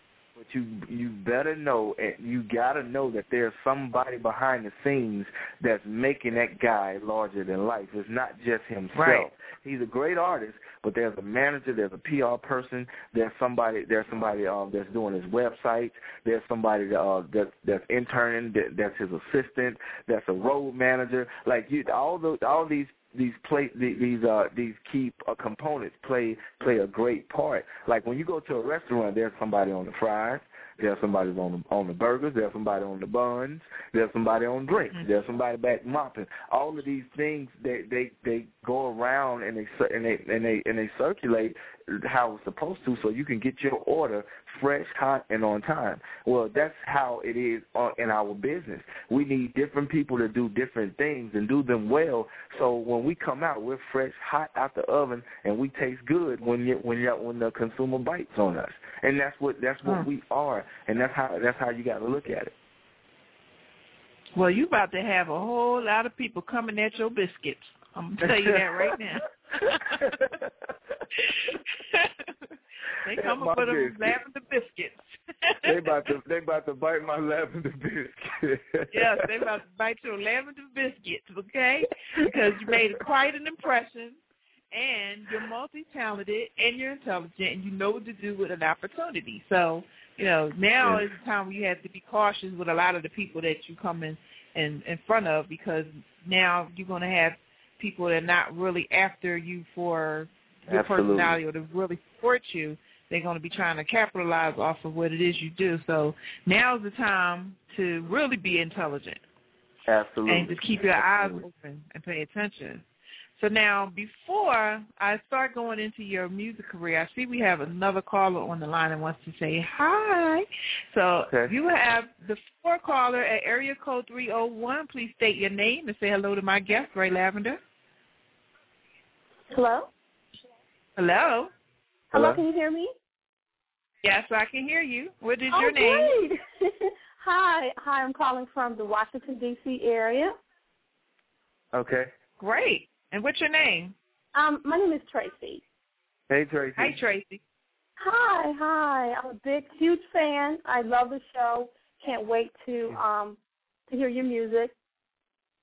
but you you better know and you gotta know that there's somebody behind the scenes that's making that guy larger than life. It's not just himself. Right. He's a great artist, but there's a manager, there's a PR person, there's somebody there's somebody um that's doing his website, there's somebody that, uh that that's interning, that, that's his assistant, that's a road manager. Like you all those all these these play the- these uh these key uh, components play play a great part. Like when you go to a restaurant, there's somebody on the fries, there's somebody on the on the burgers, there's somebody on the buns, there's somebody on drinks, Mhm. there's somebody back mopping. All of these things they they they go around and they and they and they and they circulate how it's supposed to, so you can get your order fresh, hot, and on time. Well, that's how it is in our business. We need different people to do different things and do them well. So when we come out, we're fresh, hot out the oven, and we taste good when you when you when the consumer bites on us. And that's what that's what Huh. we are, and that's how that's how you got to look at it. Well, you about to have a whole lot of people coming at your biscuits. I'm gonna tell you that right [laughs] now. [laughs] they come for them biscuits. lavender biscuits. they about to they about to bite my lavender biscuit. [laughs] yes, they about to bite your lavender biscuits, okay? Because you made quite an impression, and you're multi-talented, and you're intelligent, and you know what to do with an opportunity. So, you know, now Yeah. is the time where you have to be cautious with a lot of the people that you come in in, in front of, because now you're going to have people that are not really after you for your Absolutely. personality or to really support you. They're going to be trying to capitalize off of what it is you do. So now's the time to really be intelligent Absolutely. and just keep your eyes open and pay attention. So now, before I start going into your music career, I see we have another caller on the line that wants to say hi. So Okay. you have the four caller at area code 301. Please state your name and say hello to my guest, Ray Lavender. Hello? Hello. Hello, Hello? can you hear me? Yes, I can hear you. What is oh, your name? Great. [laughs] hi, hi, I'm calling from the Washington, D.C. area. Okay. Great. And what's your name? Um, my name is Tracy. Hey Tracy. Hi, Tracy. Hi, hi. I'm a big, huge fan. I love the show. Can't wait to um to hear your music.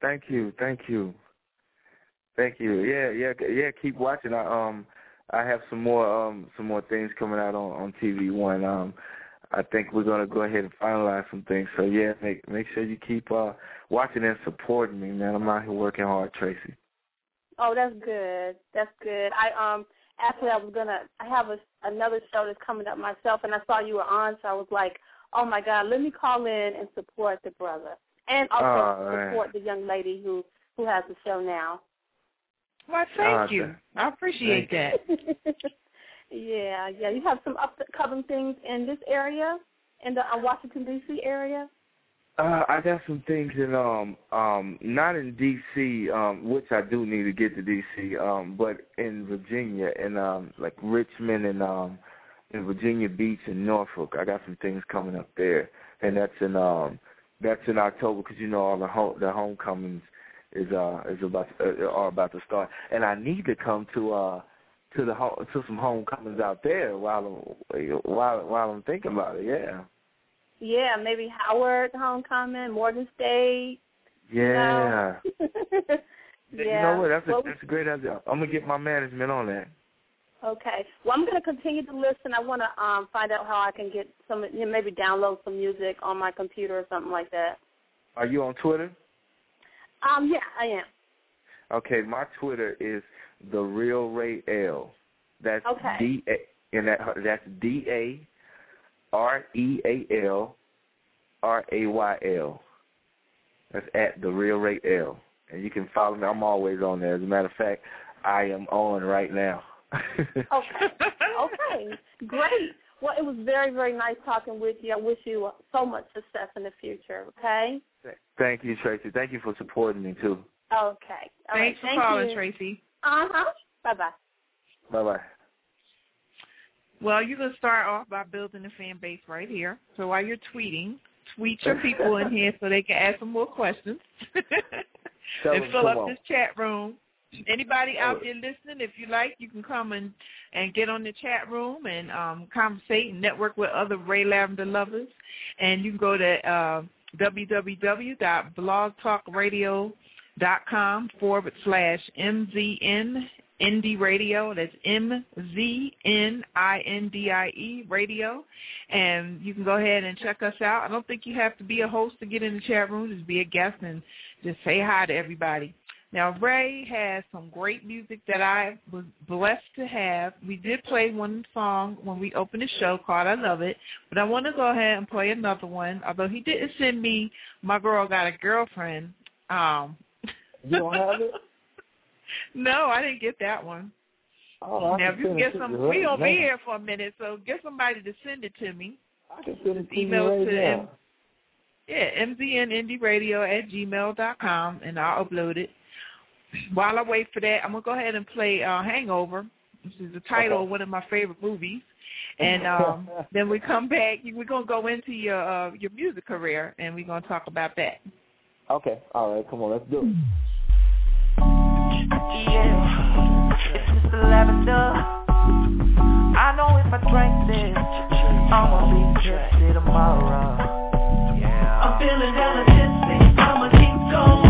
Thank you, thank you, thank you. Yeah, yeah, yeah. Keep watching. I um, I have some more um, some more things coming out on on TV One. Um, I think we're gonna go ahead and finalize some things. So yeah, make make sure you keep uh watching and supporting me, man. I'm out here working hard, Tracy. Oh, that's good. That's good. I um actually I was gonna I have a another show that's coming up myself, and I saw you were on, so I was like, oh my God, let me call in and support the brother, and also Oh, support the young lady who who has the show now. Well, thank Ah, you. I appreciate that. [laughs] yeah, yeah. You have some upcoming things in this area, in the uh, Washington D.C. area. Uh, I got some things in um um not in DC, um, which I do need to get to DC, um, but in Virginia and um like Richmond and um in Virginia Beach and Norfolk. I got some things coming up there, and that's in um that's in October because you know all the home the homecomings is uh is about to, uh, are about to start, and I need to come to uh to the home to some homecomings out there while I'm while while I'm thinking about it. Yeah. Yeah, maybe Howard Homecoming, Morgan State. you Yeah. know. yeah. [laughs] You know what? That's a, Well, that's a great idea. I'm gonna get my management on that. Okay. Well, I'm going to continue to listen. I want to um, find out how I can get some, you know, maybe download some music on my computer or something like that. Are you on Twitter? Um, yeah, I am. Okay, my Twitter is the real Ray L. That's Okay. D A and that that's D A R E A L R A Y L. That's at the real Ray L. And you can follow me. I'm always on there. As a matter of fact, I am on right now. [laughs] Okay. okay. Great. Well, it was very, very nice talking with you. I wish you so much success in the future. Okay. Thank you, Tracy. Thank you for supporting me too. Okay. All right. Thanks for Thank calling, you. Tracy. Uh huh. Bye bye. Bye bye. Well, you're going to start off by building a fan base right here. So while you're tweeting, tweet your people in here so they can ask some more questions. [laughs] Tell and them, fill up on. this chat room. Anybody out there listening, if you like, you can come and, and get on the chat room and um, conversate and network with other Ray Lavender lovers. And you can go to uh, www.blogtalkradio.com forward slash MZN Indie Radio. That's M Z N I N D I E Radio. And you can go ahead and check us out. I don't think you have to be a host to get in the chat room. Just be a guest and just say hi to everybody. Now, Ray has some great music that I was blessed to have. We did play one song when we opened the show called I Love It, but I want to go ahead and play another one, although he didn't send me My Girl Got a Girlfriend. Um, You don't have it? [laughs] no, I didn't get that one. Oh, now, if you get some, we gonna be here for a minute, so get somebody to send it to me. I can send it to Email you right to now. M- Yeah, mznindieradio at gmail dot com, and I'll upload it. While I wait for that, I'm going to go ahead and play uh, Hangover, which is the title Okay. of one of my favorite movies. And um, [laughs] then we come back. We're going to go into your uh, your music career, and we're going to talk about that. Okay. All right. Come on. Let's do it. Yeah, it's Mr. Lavender. I know if I drink this, I'ma be tipsy tomorrow. Yeah. I'm feeling hella tipsy. I'ma keep going, going.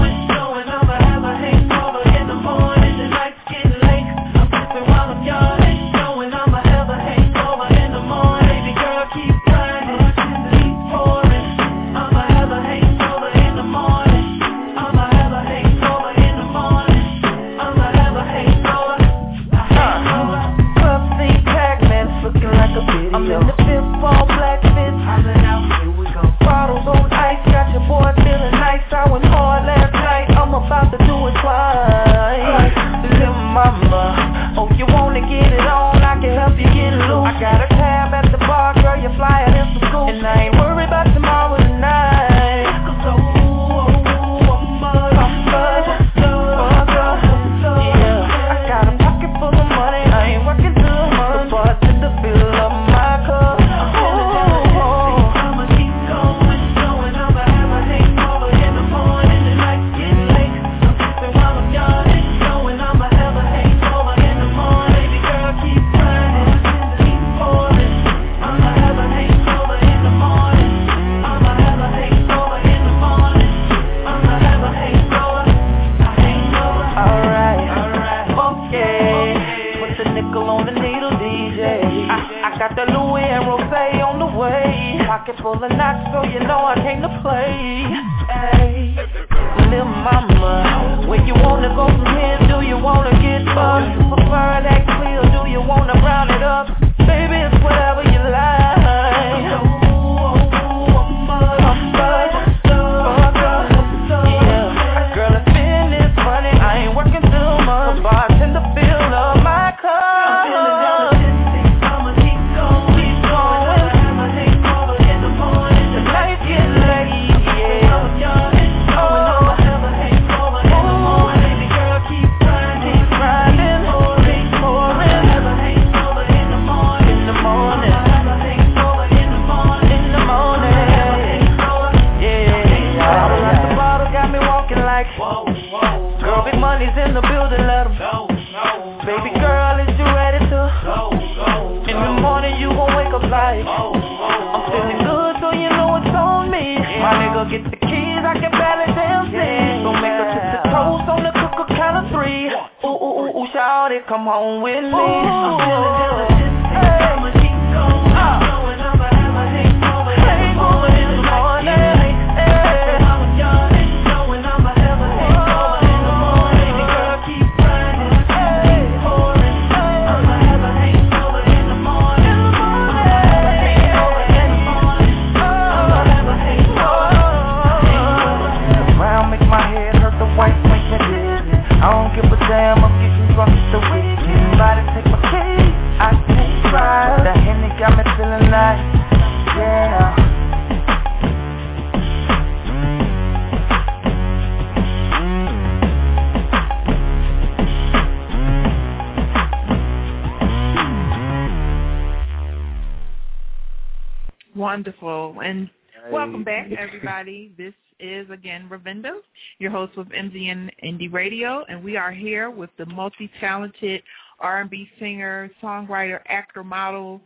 With MZN Indie Radio, and we are here with the multi-talented R&B singer, songwriter, actor, model,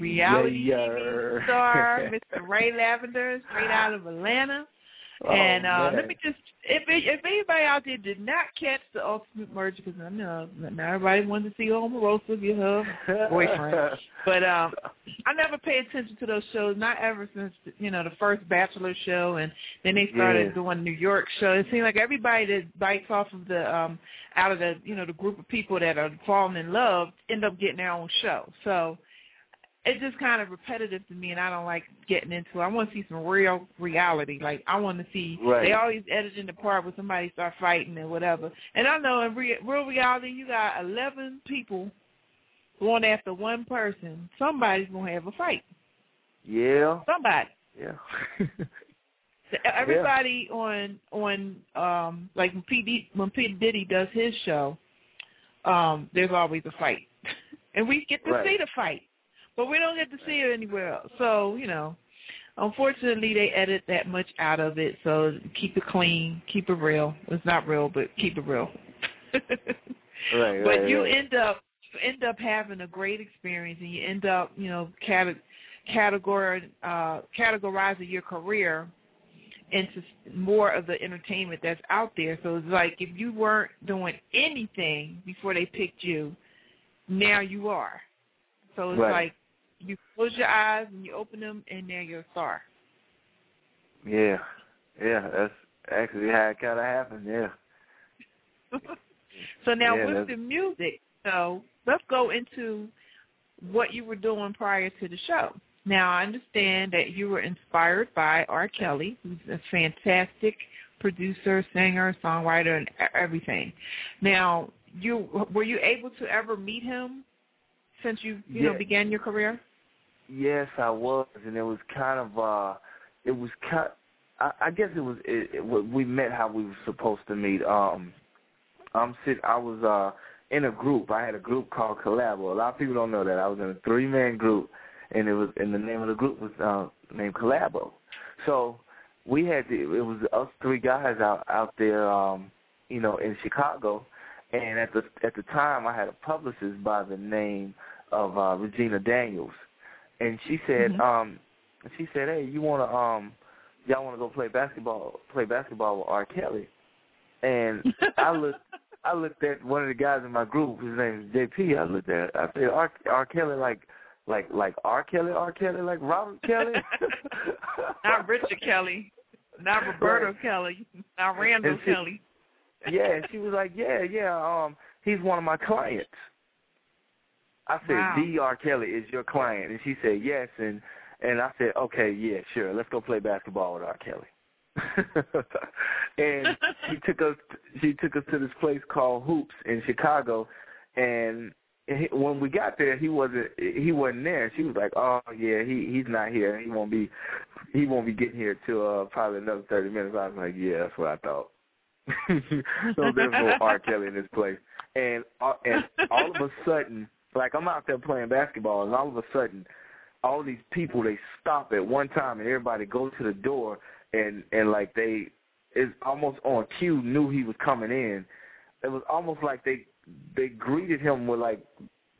reality Yeah, TV yeah. star, [laughs] Mr. Ray Lavender, straight out of Atlanta. And uh, Oh, let me just, if if anybody out there did not catch the Ultimate Merger, because I know not everybody wanted to see Omarosa get her boyfriend. [laughs] But um, I never paid attention to those shows, not ever since you know the first Bachelor show, and then they started Yeah. doing New York show. It seemed like everybody that bites off of the um out of the you know the group of people that are falling in love end up getting their own show. So it's just kind of repetitive to me, and I don't like getting into. it. I want to see some real reality. Like I want to see. Right. They always editing the part where somebody start fighting and whatever. And I know in re- real reality, you got eleven people going after one person. Somebody's gonna have a fight. yeah, Somebody. yeah. [laughs] so Everybody on on um like when P D, when P Diddy does his show, um, there's always a fight, [laughs] and we get to Right. see the fight, but we don't get to see it anywhere else. So you know, unfortunately, they edit that much out of it. So keep it clean, keep it real. It's not real, but keep it real. [laughs] Right, but right, you right. end up you end up having a great experience, and you end up you know cate- categor uh, categorizing your career into more of the entertainment that's out there. So it's like if you weren't doing anything before they picked you, now you are. So it's Right. like you close your eyes and you open them, and now you're a star. Yeah, yeah. That's actually how it kind of happened. Yeah. [laughs] so now Yeah, with that's- the music, so let's go into what you were doing prior to the show. Now I understand that you were inspired by R. Kelly, who's a fantastic producer, singer, songwriter, and everything. Now, you were you able to ever meet him since you you know began your career? Yes, I was, and it was kind of uh, it was kind. I, I guess it was it, it, we met how we were supposed to meet. Um, I'm sit. I was uh in a group. I had a group called Collabo. A lot of people don't know that I was in a three man group, and it was and the name of the group was uh, named Collabo. So we had to, it was us three guys out out there, um, you know, in Chicago, and at the at the time I had a publicist by the name of uh, Regina Daniels, and she said, Mhm. um, she said, hey, you wanna um, y'all wanna go play basketball, play basketball with R. Kelly, and I looked. [laughs] I looked at one of the guys in my group. His name is JP. I looked at. I said, R. R. Kelly like like like R. Kelly, R. Kelly, like Robert Kelly. [laughs] not Richard Kelly, not Roberto Right. Kelly, not Randall she- Kelly. yeah, she was like, yeah, yeah, um, he's one of my clients. I said, Wow. D. R. Kelly is your client, and she said yes, and and I said, okay, yeah, sure, let's go play basketball with R. Kelly. [laughs] and she [laughs] took us she took us to this place called Hoops in Chicago, and he, when we got there, he wasn't he wasn't there. She was like, oh yeah, he he's not here. He won't be he won't be getting here till uh, probably another thirty minutes. I was like, yeah, that's what I thought. [laughs] so there's no R. Kelly in this place, and uh, and all of a sudden, like I'm out there playing basketball, and all of a sudden, all these people they stop at one time, and everybody goes to the door, and and like they is almost on cue knew he was coming in. It was almost like they they greeted him with like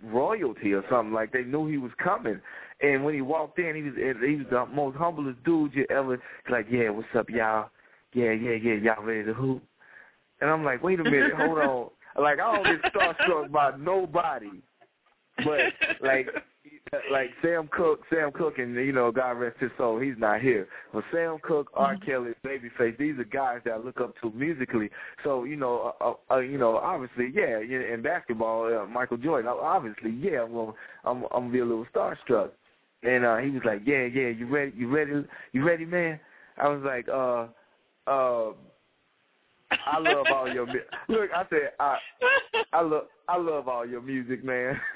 royalty or something. Like they knew he was coming. And when he walked in, he was he was the most humblest dude you ever. Like, yeah, what's up, y'all? Yeah, yeah, yeah, y'all ready to hoop? And I'm like, wait a minute, hold [laughs] on. Like I don't get starstruck by nobody, but like [laughs] like Sam Cooke, Sam Cooke, and you know, God rest his soul, he's not here. But Sam Cooke, R. Kelly, Babyface, these are guys that I look up to musically. So you know, uh, uh, uh, you know, obviously, yeah, yeah, in basketball, uh, Michael Jordan, obviously, yeah, I'm gonna, I'm, I'm gonna be a little starstruck. And uh, he was like, yeah, yeah, you ready? You ready? You ready, man? I was like, uh, uh. I love all your mu- look. I said I I love I love all your music, man. [laughs]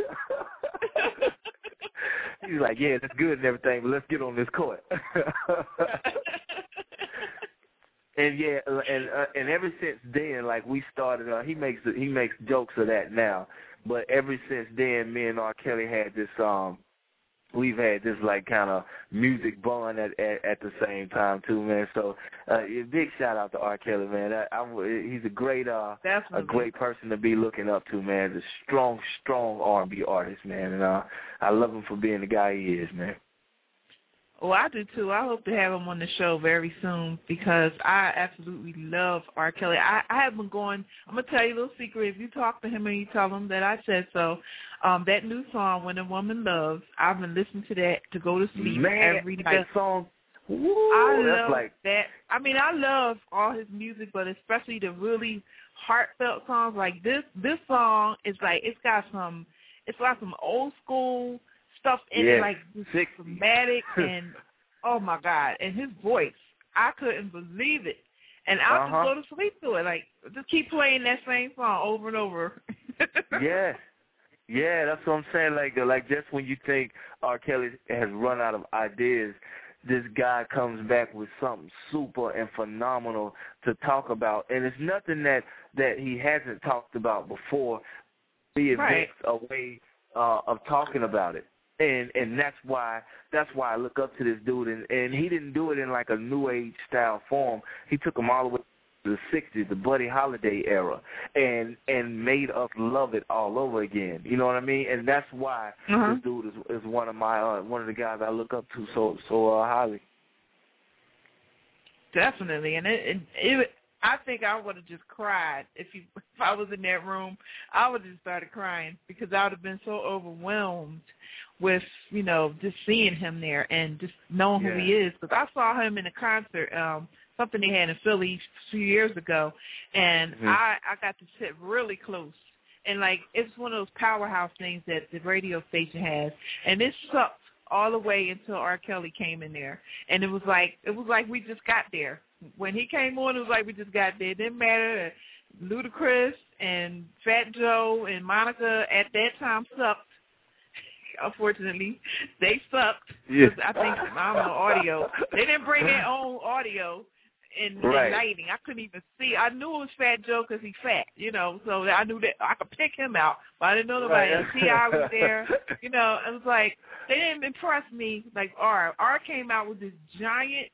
He's like, yeah, that's good and everything, but let's get on this court. [laughs] and yeah, and uh, and ever since then, like we started, uh, he makes he makes jokes of that now. But ever since then, me and R. Kelly had this um we've had this like kind of music bond at, at at the same time too, man. So uh, a big shout out to R. Kelly, man. I, I, he's a great uh Definitely. a great person to be looking up to, man. He's a strong, strong R&B artist, man, and uh, I love him for being the guy he is, man. Well, I do too. I hope to have him on the show very soon because I absolutely love R. Kelly. I, I have been going. I'm gonna tell you a little secret. If you talk to him and you tell him that I said so, um, that new song "When a Woman Loves," I've been listening to that to go to sleep Man, every that night. song, woo, I love like that. I mean, I love all his music, but especially the really heartfelt songs like this. This song is like it's got some, it's got some old school stuff in it, like 60s. dramatic [laughs] and oh my god, and his voice, I couldn't believe it. And I'll Uh-huh. just go to sleep to it, like just keep playing that same song over and over. [laughs] yeah. Yeah, that's what I'm saying. Like, uh, like just when you think R. Kelly has run out of ideas, this guy comes back with something super and phenomenal to talk about, and it's nothing that that he hasn't talked about before. He Right. invents a way uh, of talking about it, and and that's why that's why I look up to this dude. And and he didn't do it in like a new age style form. He took him all the way to the '60s, the Buddy Holiday era, and and made us love it all over again. You know what I mean? And that's why Uh-huh. this dude is is one of my uh, one of the guys I look up to so so uh, highly. Definitely, and it, it, it I think I would have just cried if you [laughs] if I was in that room. I would have just started crying because I would have been so overwhelmed with you know just seeing him there and just knowing who he is. Because I saw him in a concert, um, something they had in Philly a few years ago, and Mhm. I I got to sit really close. And like it's one of those powerhouse things that the radio station has, and it sucked all the way until R. Kelly came in there, and it was like it was like we just got there. When he came on, it was like we just got there. It didn't matter. Ludacris and Fat Joe and Monica at that time sucked. Unfortunately, they sucked. 'cause I think I don't know audio. They didn't bring their own audio and, and lighting. I couldn't even see. I knew it was Fat Joe because he's fat, you know. So I knew that I could pick him out, but I didn't know nobody. Right. else. T.I. was there, [laughs] you know. It was like they didn't impress me like R. R came out with this giant.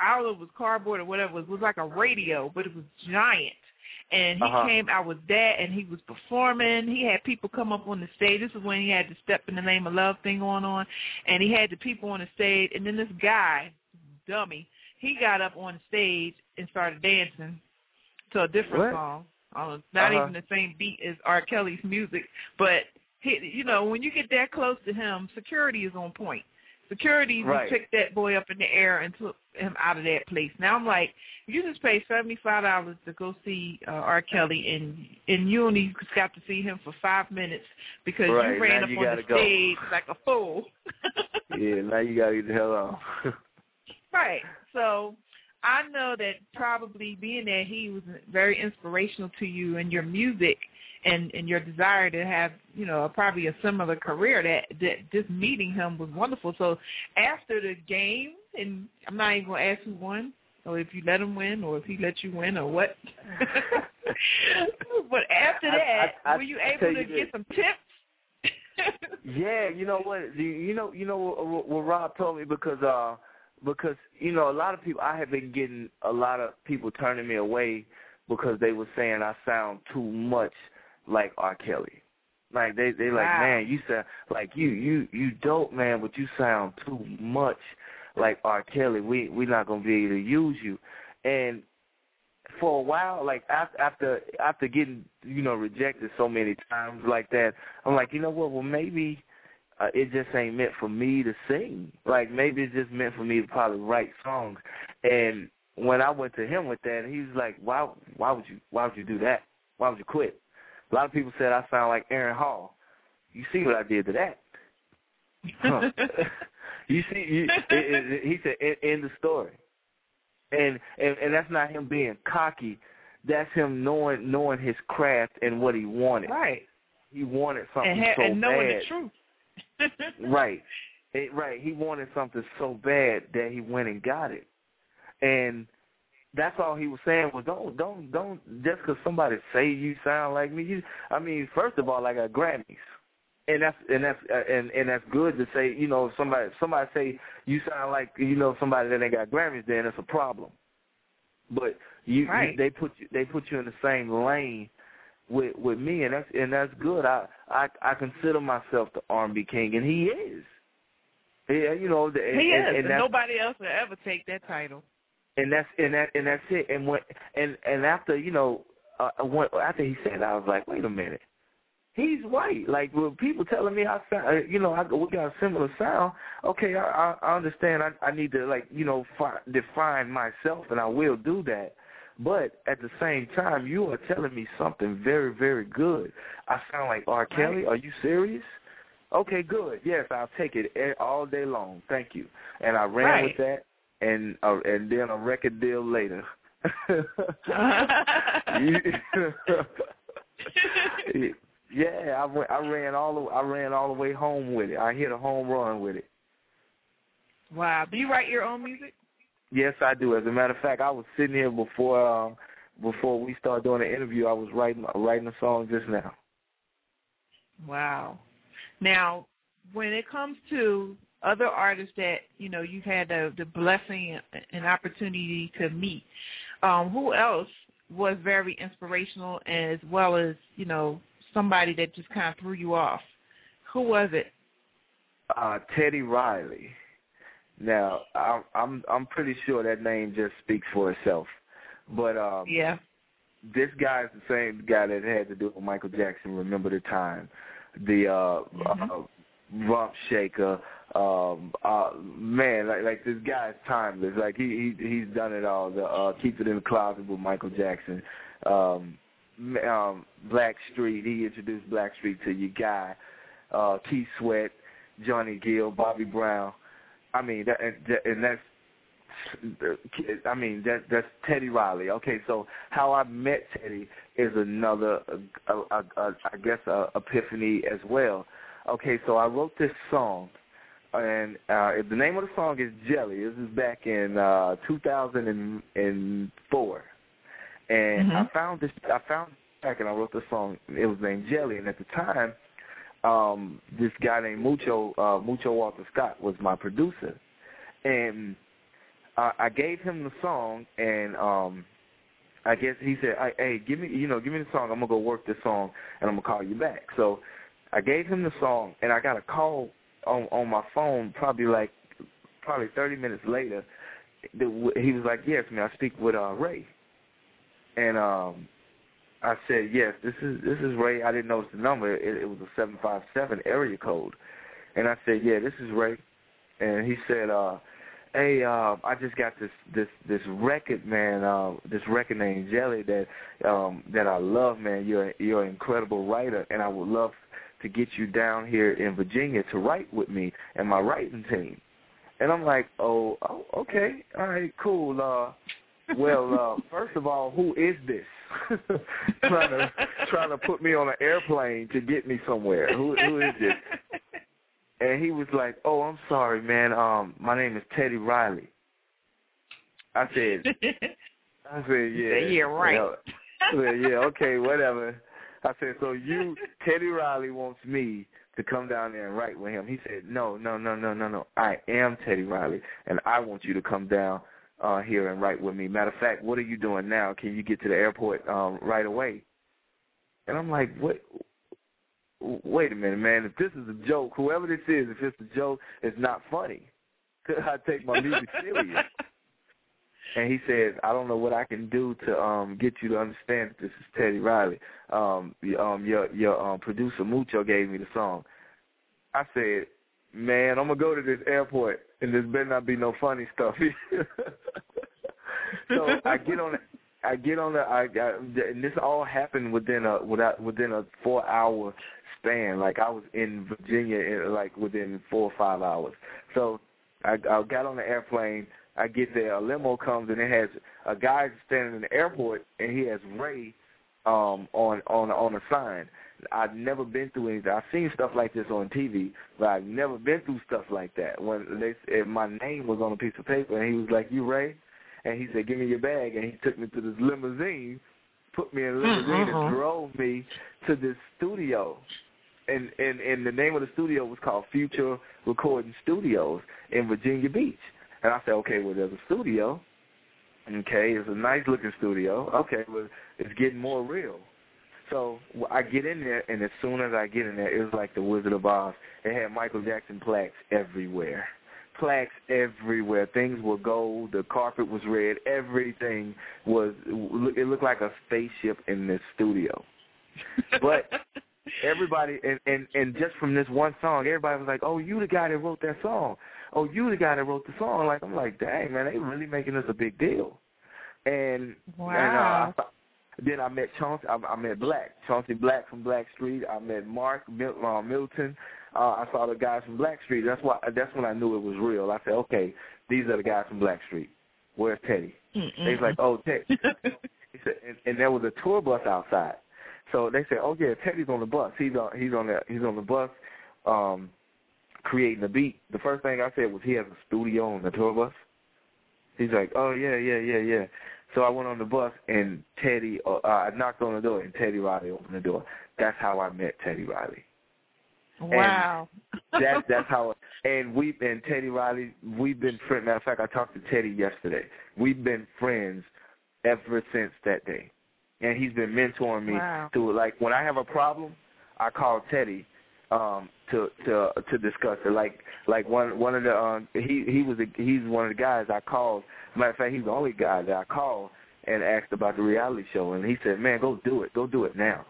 I don't know if it was cardboard or whatever. It was like a radio, but it was giant. And he Uh-huh. came out with that, and he was performing. He had people come up on the stage. This is when he had the "Step in the Name of Love" thing going on, and he had the people on the stage. And then this guy, dummy, he got up on the stage and started dancing to a different What? song. Uh, not Uh-huh. even the same beat as R. Kelly's music, but he, you know, when you get that close to him, security is on point. Security Right. picked that boy up in the air and took him out of that place. Now I'm like, you just paid seventy five dollars to go see uh, R. Kelly, and and you only got to see him for five minutes because Right, you ran now up you on the go. stage like a fool. [laughs] Yeah, now you gotta get the hell out. [laughs] Right. So I know that probably being that he was very inspirational to you and your music and and your desire to have you know probably a similar career that that just meeting him was wonderful. So after the game, and I'm not even gonna ask who won or if you let him win or if he let you win or what. [laughs] but after that, I- I were you able you to get this. some tips? [laughs] Yeah, you know what? You- You know, you know what, what Rob told me because uh because you know a lot of people I have been getting a lot of people turning me away because they were saying I sound too much like R. Kelly. Like they they like Wow. man, you sound like you you you dope man, but you sound too much like R. Kelly. We we're not gonna be able to use you. And for a while, like after after after getting you know rejected so many times like that, I'm like, you know what? Well, maybe uh, it just ain't meant for me to sing. Like maybe it's just meant for me to probably write songs. And when I went to him with that, he was like, why why would you why would you do that? Why would you quit? A lot of people said I sound like Aaron Hall. You see what I did to that? Huh. [laughs] you see, you, it, it, he said, "End end the story," and, and and that's not him being cocky. That's him knowing knowing his craft and what he wanted. right. He wanted something And, ha- so and knowing bad. the truth. [laughs] Right, it, right. He wanted something so bad that he went and got it, and that's all he was saying was don't don't don't just because somebody say you sound like me. You, I mean, first of all, I got Grammys, and that's and that's uh, and and that's good to say. You know, somebody somebody say you sound like you know somebody that ain't got Grammys, then it's a problem. But you, you they put you they put you in the same lane with with me, and that's and that's good. I I I consider myself the R&B king, and he is. Yeah, you know, the, and, he and, is, and and nobody else will ever take that title. And that's and that and that's it. And when and and after you know, uh, when, after he said, that, I was like, wait a minute, he's white. Like when people telling me I sound, uh, you know, I we got a similar sound. Okay, I I, I understand. I I need to like you know fi- define myself, and I will do that. But at the same time, you are telling me something very, very good. I sound like R. Kelly. Are you serious? Okay, good. Yes, I'll take it a- all day long. Thank you. And I ran Right. with that, and uh, and then a record deal later. [laughs] [laughs] yeah, I went, I ran all the I ran all the way home with it. I hit a home run with it. wow. Do you write your own music? Yes, I do. As a matter of fact, I was sitting here before um, before we started doing the interview. I was writing writing a song just now. Wow. Now, when it comes to other artists that you know you've had the, the blessing and opportunity to meet, um, who else was very inspirational as well as you know somebody that just kind of threw you off? Who was it? Uh, Teddy Riley. Now, I'm I'm I'm pretty sure that name just speaks for itself. But um, Yeah. this guy is the same guy that had to do with Michael Jackson. Remember the time, the uh, Mhm. uh rump shaker. Um, uh, man, like like this guy is timeless. Like he, he he's done it all. The uh, keep it in the closet with Michael Jackson. Um, um, Black Street. He introduced Blackstreet to your guy, uh, Keith Sweat, Johnny Gill, Bobby Brown. I mean, that, and, and that's I mean that that's Teddy Riley. Okay, so how I met Teddy is another, uh, uh, uh, I guess, uh, epiphany as well. Okay, so I wrote this song, and uh, the name of the song is Jelly. This is back in uh, 2004, and I Mhm. found this. I found this track, and I wrote the song. It was named Jelly, and at the time, um, this guy named Mucho uh, Mucho Walter Scott was my producer, and uh, I gave him the song, and um, I guess he said, "Hey, hey, give me, you know, give me the song. I'm gonna go work this song, and I'm gonna call you back." So I gave him the song, and I got a call on on my phone, probably like probably 30 minutes later. He was like, "Yes, man, I speak with uh, Ray," and um, I said, yes, this is this is Ray. I didn't notice the number. It, it was a seven five seven area code, and I said, yeah, this is Ray. And he said, uh, hey, uh, I just got this this this record, man. Uh, this record named Jelly that um, that I love, man. You're you're an incredible writer, and I would love to get you down here in Virginia to write with me and my writing team. And I'm like, oh, oh okay, all right, cool. Uh, well, uh, [laughs] first of all, who is this? [laughs] trying to trying to put me on an airplane to get me somewhere. Who who is this? [laughs] And he was like, "Oh, I'm sorry, man. Um, my name is Teddy Riley." I said, "I said, yeah, yeah, right." I said, yeah, okay, whatever. I said, so you, Teddy Riley wants me to come down there and write with him. He said, no, no, no, no, no, no. I am Teddy Riley, and I want you to come down uh, here and write with me. Matter of fact, what are you doing now? Can you get to the airport um, right away? And I'm like, what? Wait a minute, man. If this is a joke, whoever this is, if it's a joke, it's not funny. [laughs] I take my music serious. [laughs] And he said, I don't know what I can do to um get you to understand that this is Teddy Riley. Um, um your your um producer Mucho gave me the song. I said, Man, I'm gonna go to this airport and there's better not be no funny stuff. [laughs] so I get on I get on the I, I and this all happened within a without within a four hour span. Like I was in Virginia in like within four or five hours. So I, I got on the airplane. I get there. A limo comes and it has a guy standing in the airport and he has Ray um on on on a sign. I've never been through anything. I've seen stuff like this on TV, but I've never been through stuff like that. When they said my name was on a piece of paper, and he was like, "You Ray," and he said, "Give me your bag," and he took me to this limousine, put me in a limousine, uh-huh. and drove me to this studio. And and and the name of the studio was called Future Recording Studios in Virginia Beach. And I said, okay, well, there's a studio. Okay, it's a nice looking studio. Okay, well, it's getting more real. So I get in there, and as soon as I get in there, it was like the Wizard of Oz. It had Michael Jackson plaques everywhere. Plaques everywhere. Things were gold. The carpet was red. Everything was. It looked like a spaceship in this studio. [laughs] But everybody, and and and just from this one song, everybody was like, "Oh, you the guy that wrote that song. Oh, you the guy that wrote the song." Like I'm like, "Dang, man, they really making this a big deal." And wow. And, uh, then I met Chauncey. I, I met Black, Chauncey Black from Blackstreet. I met Mark Mil, uh, Milton. Uh, I saw the guys from Blackstreet. That's why. That's when I knew it was real. I said, okay, these are the guys from Blackstreet. Where's Teddy? Was like, oh, Teddy. [laughs] he said, and, and there was a tour bus outside. So they said, oh yeah, Teddy's on the bus. He's on. He's on the. He's on the bus, um, creating the beat. The first thing I said was he has a studio on the tour bus. He's like, oh yeah, yeah, yeah, yeah. So I went on the bus and Teddy, uh, I knocked on the door and Teddy Riley opened the door. That's how I met Teddy Riley. Wow. that's that's [laughs] how. And we and Teddy Riley, we've been friends. Matter of fact, I talked to Teddy yesterday. We've been friends ever since that day, and he's been mentoring me wow. through. Like when I have a problem, I call Teddy um to to to discuss it. Like like one one of the um he he was a, he's one of the guys I called. Matter of fact, he's the only guy that I called and asked about the reality show, and he said, "Man, go do it. Go do it now."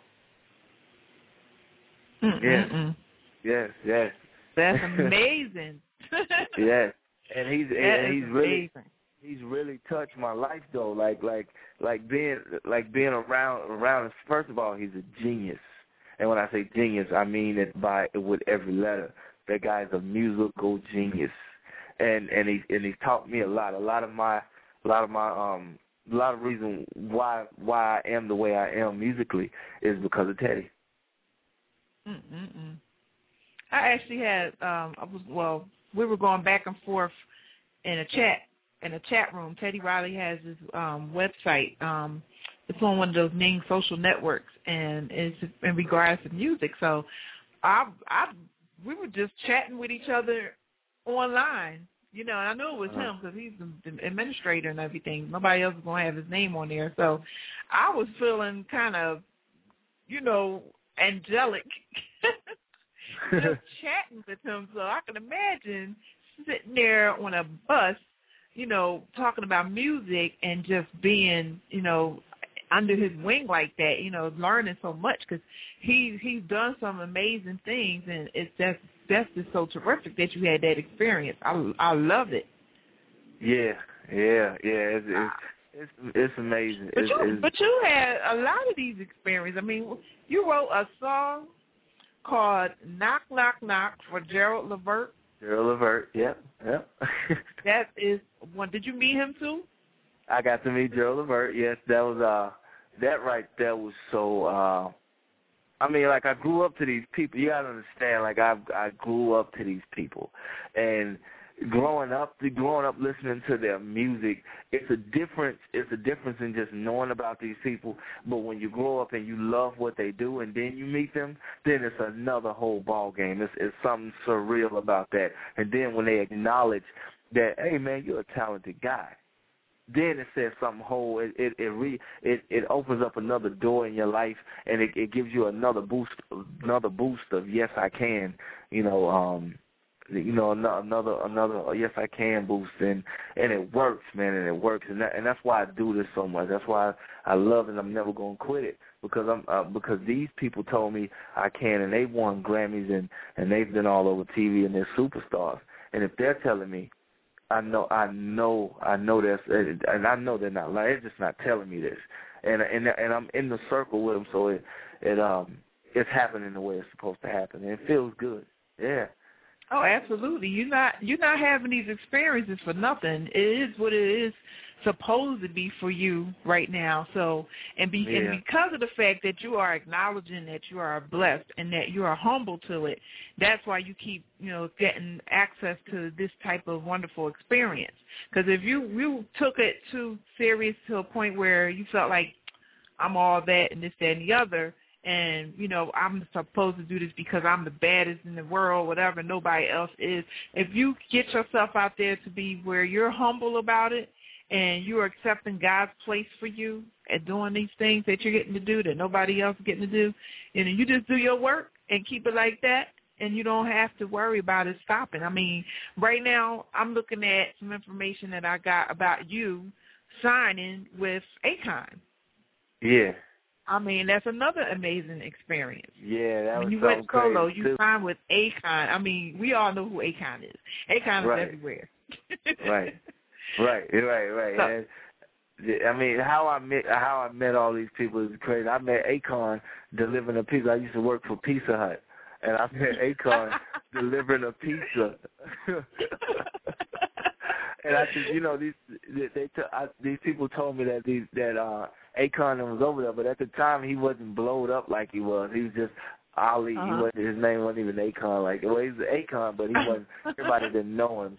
Mm-mm-mm. Yes, yes. That's [laughs] amazing. [laughs] yes, and he's That and he's really amazing. he's really touched my life though. Like like like being like being around around. First of all, he's a genius, and when I say genius, I mean it by with every letter. That guy's a musical genius, and and he and he's taught me a lot. A lot of my a lot of my um a lot of reason why why I am the way I am musically is because of Teddy. Mm-mm-mm. I actually had um I was well, we were going back and forth in a chat in a chat room. Teddy Riley has his um website. Um it's on one of those main social networks and it's in regards to music. So I I we were just chatting with each other online. You know, and I knew it was uh-huh. him because he's the administrator and everything. Nobody else going to have his name on there. So I was feeling kind of, you know, angelic [laughs] just [laughs] chatting with him. So I can imagine sitting there on a bus, you know, talking about music and just being, you know, under his wing like that, you know, learning so much because he he's done some amazing things, and it's just that's just so terrific that you had that experience. I I love it. Yeah, yeah, yeah. It's it's it's, it's amazing. But it's, you it's, but you had a lot of these experiences. I mean, you wrote a song called "Knock Knock Knock" for Gerald Levert. Gerald Levert. Yep, yep. [laughs] that is one. Did you meet him too? I got to meet Gerald Levert. Yes, that was uh that right there was so uh I mean like I grew up to these people. You gotta understand, like I I grew up to these people and growing up growing up listening to their music, it's a difference it's a difference in just knowing about these people. But when you grow up and you love what they do and then you meet them, then it's another whole ball game. It's it's something surreal about that. And then when they acknowledge that, hey man, you're a talented guy then it says something whole. It it it re it it opens up another door in your life, and it it gives you another boost, another boost of yes I can. You know, um, you know another another yes I can boost, and and it works, man, and it works, and that and that's why I do this so much. That's why I, I love it. I'm never gonna quit it because I'm uh, because these people told me I can, and they've won Grammys and and they've been all over TV and they're superstars. And if they're telling me I know, I know, I know that's, and I know they're not lying. They're just not telling me this, and and and I'm in the circle with them, so it it um it's happening the way it's supposed to happen, and it feels good. Yeah. Oh, absolutely. You're not you're not having these experiences for nothing. It is what it is supposed to be for you right now. So, and, be, yeah. and because of the fact that you are acknowledging that you are blessed and that you are humble to it, that's why you keep, you know, getting access to this type of wonderful experience. Because if you you took it too serious to a point where you felt like I'm all that and this, that, and the other, and you know I'm supposed to do this because I'm the baddest in the world, whatever. Nobody else is. If you get yourself out there to be where you're humble about it and you are accepting God's place for you and doing these things that you're getting to do that nobody else is getting to do, and you just do your work and keep it like that, and you don't have to worry about it stopping. I mean, right now I'm looking at some information that I got about you signing with Akon. Yeah. I mean, that's another amazing experience. Yeah, that when was you went solo, you too. signed with Akon. I mean, we all know who Akon is. Akon Right. is everywhere. Right. [laughs] Right, right, right. And, I mean, how I met how I met all these people is crazy. I met Akon delivering a pizza. I used to work for Pizza Hut, and I met [laughs] Akon delivering a pizza. [laughs] and I said, you know, these they, they t- I, these people told me that these that uh Akon was over there, but at the time he wasn't blowed up like he was. He was just Ali. He Uh-huh. wasn't his name wasn't even Akon. Like well, he's Akon, but he wasn't. everybody didn't know him.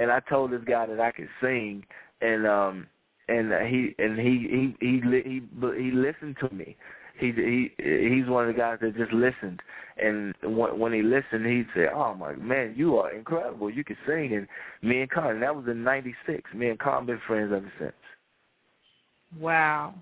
And I told this guy that I could sing, and um and he and he he he he he listened to me. He he he's one of the guys that just listened, and when, when he listened, he'd say, "Oh my man, you are incredible. You can sing." And me and Con, that was in '96. Me and Con been friends ever since. Wow.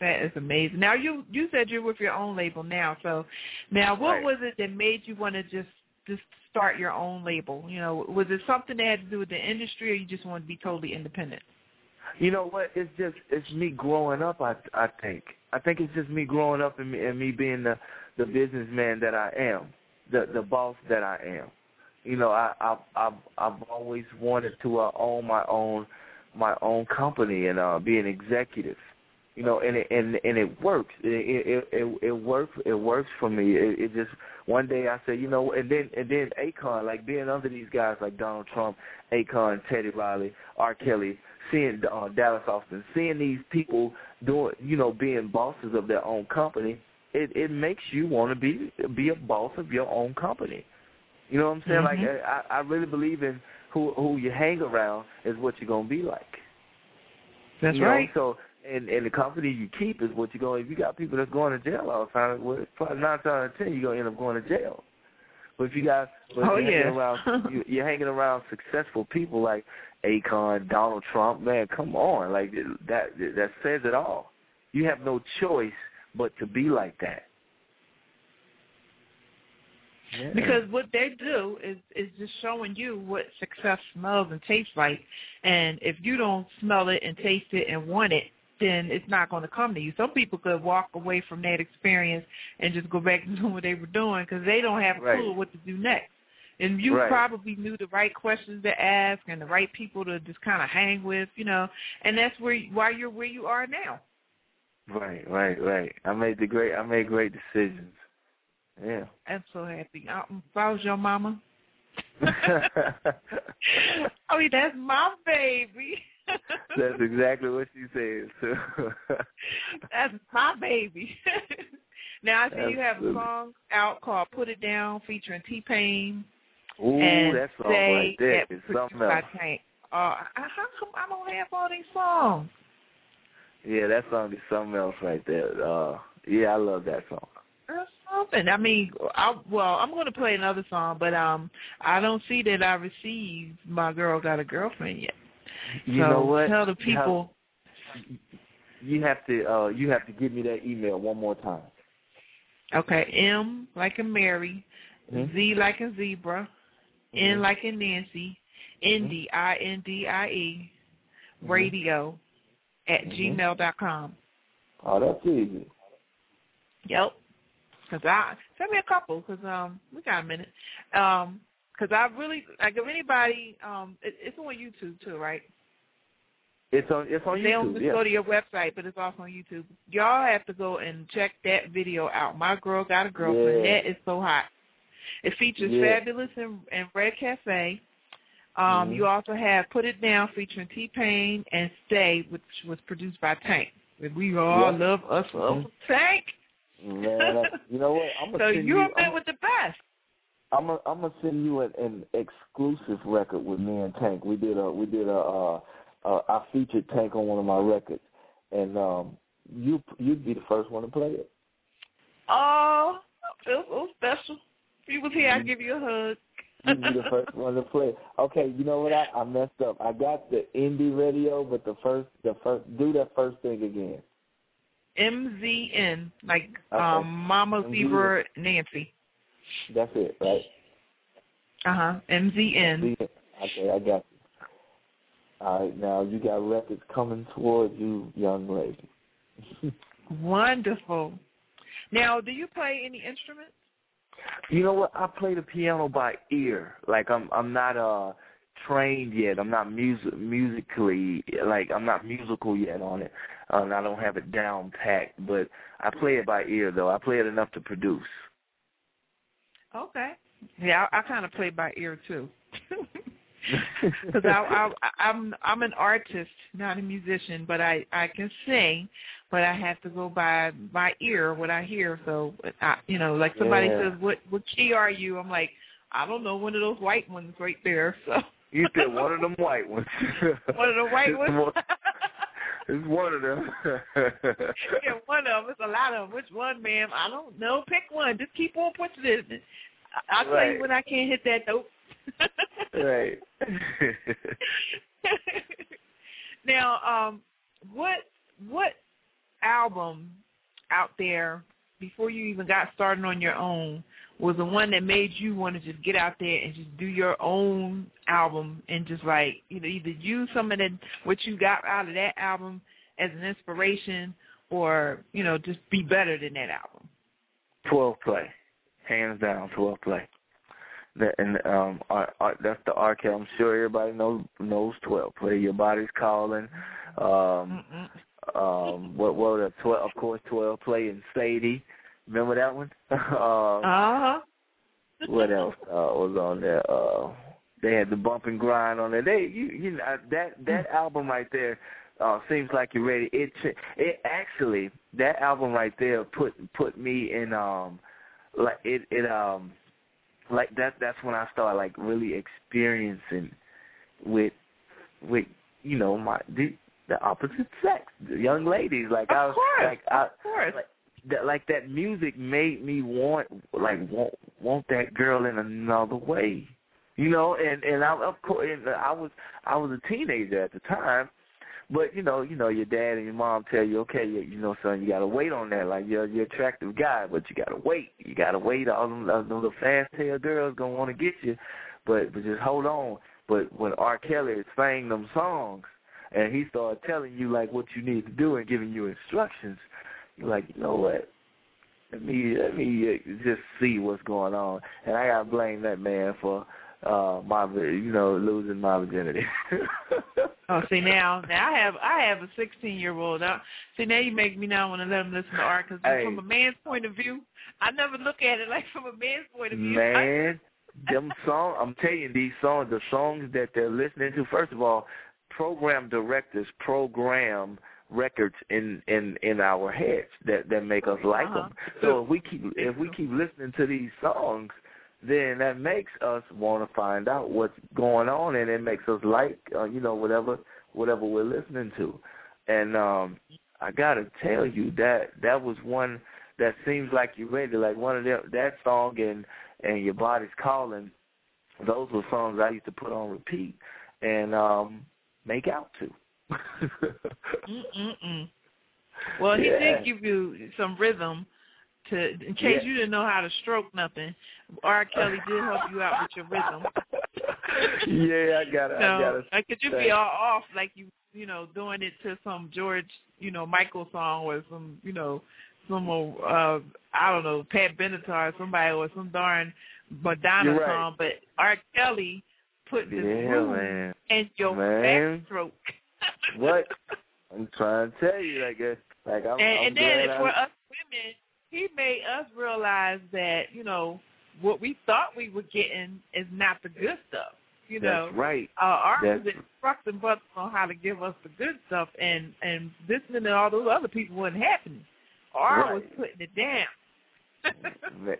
That is amazing. Now you you said you're with your own label now. So now what Right. was it that made you want to just just start your own label? You know, was it something that had to do with the industry or you just wanted to be totally independent? You know what? It's just it's me growing up. I I think I think it's just me growing up and me and me being the the businessman that I am, the the boss that I am. You know, I I I've I've always wanted to uh, own my own my own company and uh be an executive. You know, and it and and it works. It it it, it works. It works for me. It, it just one day I said, you know, and then and then Akon, like being under these guys like Donald Trump, Akon, Teddy Riley, R. Kelly, seeing uh, Dallas Austin, seeing these people doing, you know, being bosses of their own company, it it makes you want to be be a boss of your own company. You know what I'm saying? Mhm. Like I I really believe in who who you hang around is what you're gonna be like. That's you know? right. So and and the company you keep is what you're going. If you got people that's going to jail all the time, well, probably nine times out of ten you're gonna end up going to jail. But if you got, but Oh, you're yeah. hanging around, [laughs] you, you're hanging around successful people like Akon, Donald Trump. Man, come on, like that that says it all. You have no choice but to be like that. Yeah. Because what they do is is just showing you what success smells and tastes like, and if you don't smell it and taste it and want it, then it's not going to come to you. Some people could walk away from that experience and just go back [laughs] to doing what they were doing because they don't have a Right. clue what to do next. And you Right. probably knew the right questions to ask and the right people to just kind of hang with, you know. And that's where why you're where you are now. Right, right, right. I made the great. I made great decisions. Yeah. I'm so happy. I, if I was your mama, [laughs] [laughs] I mean that's my baby. That's exactly what she said. too. [laughs] That's my baby. [laughs] now I see you have a song out called "Put It Down" featuring T Pain Ooh, and that song right there that is something else. Tank. Uh, how come I don't have all these songs? Yeah, that song is something else right there. Uh, yeah, I love that song. Or something. I mean, I, well, I'm going to play another song, but um, I don't see that I received "My Girl Got a Girlfriend" yet. You so know what? Tell the You have- people. You have to. Uh, you have to give me that email one more time. Okay, M like in Mary, Mhm. Z like in zebra, N Mhm. like in Nancy, Indie I N D I E, Mhm. radio at Mhm. gmail dot com. Oh, that's easy. Yep. Cause I send me a couple because um we got a minute. Um 'cause I really like if anybody um it, it's on YouTube too, right? It's on. It's on they don't YouTube. just Yeah. go to your website, but it's also on YouTube. Y'all have to go and check that video out. My girl got a girlfriend. Yeah. That is so hot. It features Yeah. Fabolous and, and Red Cafe. Um, Mhm. You also have Put It Down featuring T Pain and Stay, which was produced by Tank. And we all Yep. love us Mhm. Tank. Man, you know what? [laughs] I'm gonna so send you you. have been I'm, with the best. I'm gonna I'm gonna send you an, an exclusive record with me and Tank. We did a we did a uh, uh I featured Tank on one of my records, and um you you'd be the first one to play it. Oh, I feel so special. If you was here. I'd give you a hug. You'd be the first one to play. it. Okay, you know what? I, I messed up. I got the indie radio, but the first the first do that first thing again. MZN, like Okay. um, Mama. Zebra Nancy. That's it, right? Uh huh. MZN. See? Okay, I got you. All right, now you got records coming towards you, young lady. [laughs] Wonderful. Now, do you play any instruments? You know what? I play the piano by ear. Like I'm I'm not uh trained yet. I'm not music musically like I'm not musical yet on it. Uh, and I don't have it down packed, but I play it by ear though. I play it enough to produce. Okay. Yeah, I, I kind of play by ear too. [laughs] [laughs] Because I, I, I'm I'm an artist, not a musician, but I I can sing, but I have to go by my ear what I hear. So, I, you know, like somebody Yeah. says, "What what key are you?" I'm like, I don't know, one of those white ones right there. [laughs] So You said one of them white ones. one of the white ones. It's one of them. [laughs] yeah, one of them. It's a lot of them. Which one, ma'am? I don't know. Pick one. Just keep on pushing it. I- I'll tell you when I can't hit that note. right. [laughs] now, um, what what album out there before you even got started on your own was the one that made you want to just get out there and just do your own album and just like you know either use some of the what you got out of that album as an inspiration or you know just be better than that album. Twelve play, hands down, twelve play. That and um, R, R, that's the R. Kelly. I'm sure everybody knows knows twelve play. Your body's calling. Um, Mm-mm. um, what what the twelve? Of course, twelve play and Sadie. Remember that one? [laughs] um, Uh huh. what else uh, was on there? Uh, they had the bump and grind on there. They, you, you know, that that album right there uh, seems like you're ready. It, it actually that album right there put put me in um, like it it um, like that. That's when I started like really experiencing with with you know my the, the opposite sex, the young ladies. Like I was course. like I of course. like, that like that music made me want like want want that girl in another way, you know. And and I of course and I was I was a teenager at the time, but you know you know your dad and your mom tell you okay you, you know son you got to wait on that like you're you're attractive guy but you got to wait you got to wait all them all them little fast tail girls gonna want to get you, but but just hold on. But when R Kelly sang them songs, and he started telling you like what you need to do and giving you instructions, you're like, you know what? Let me let me uh, just see what's going on, and I gotta blame that man for uh my you know losing my virginity. [laughs] oh, see now, now I have I have a 16 year old. Now, see now you make me now want to let him listen to art because Hey. from a man's point of view, I never look at it [laughs] like from a man's point of view. Man, [laughs] them song I'm telling you, these songs, the songs that they're listening to, first of all, program directors program records in in in our heads that that make us like Uh-huh. them. So if we keep if we keep listening to these songs, then that makes us want to find out what's going on, and it makes us like uh, you know whatever whatever we're listening to. And um I gotta tell you that that was one that seems like you're ready. Like one of them that song and and your body's calling. Those were songs I used to put on repeat and um make out to. [laughs] Mm-mm-mm. Well, he Yeah. did give you some rhythm to, in case you didn't know how to stroke nothing. R. Kelly did help you out with your rhythm. [laughs] yeah, I got it. I got it. like, could you be all off like you, you know, doing it to some George, you know, Michael song or some, you know, some, uh, I don't know, Pat Benatar or somebody or some darn Madonna right. song, but R. Kelly put this Yeah, in your Man. backstroke. What? [laughs] I'm trying to tell you, like, uh, like I'm, and, I'm and then for us women, he made us realize that you know what we thought we were getting is not the good stuff. You know, That's right. uh, ours That's- was instructing brothers on how to give us the good stuff, and and listening to all those other people wasn't happening. R was putting it down. [laughs]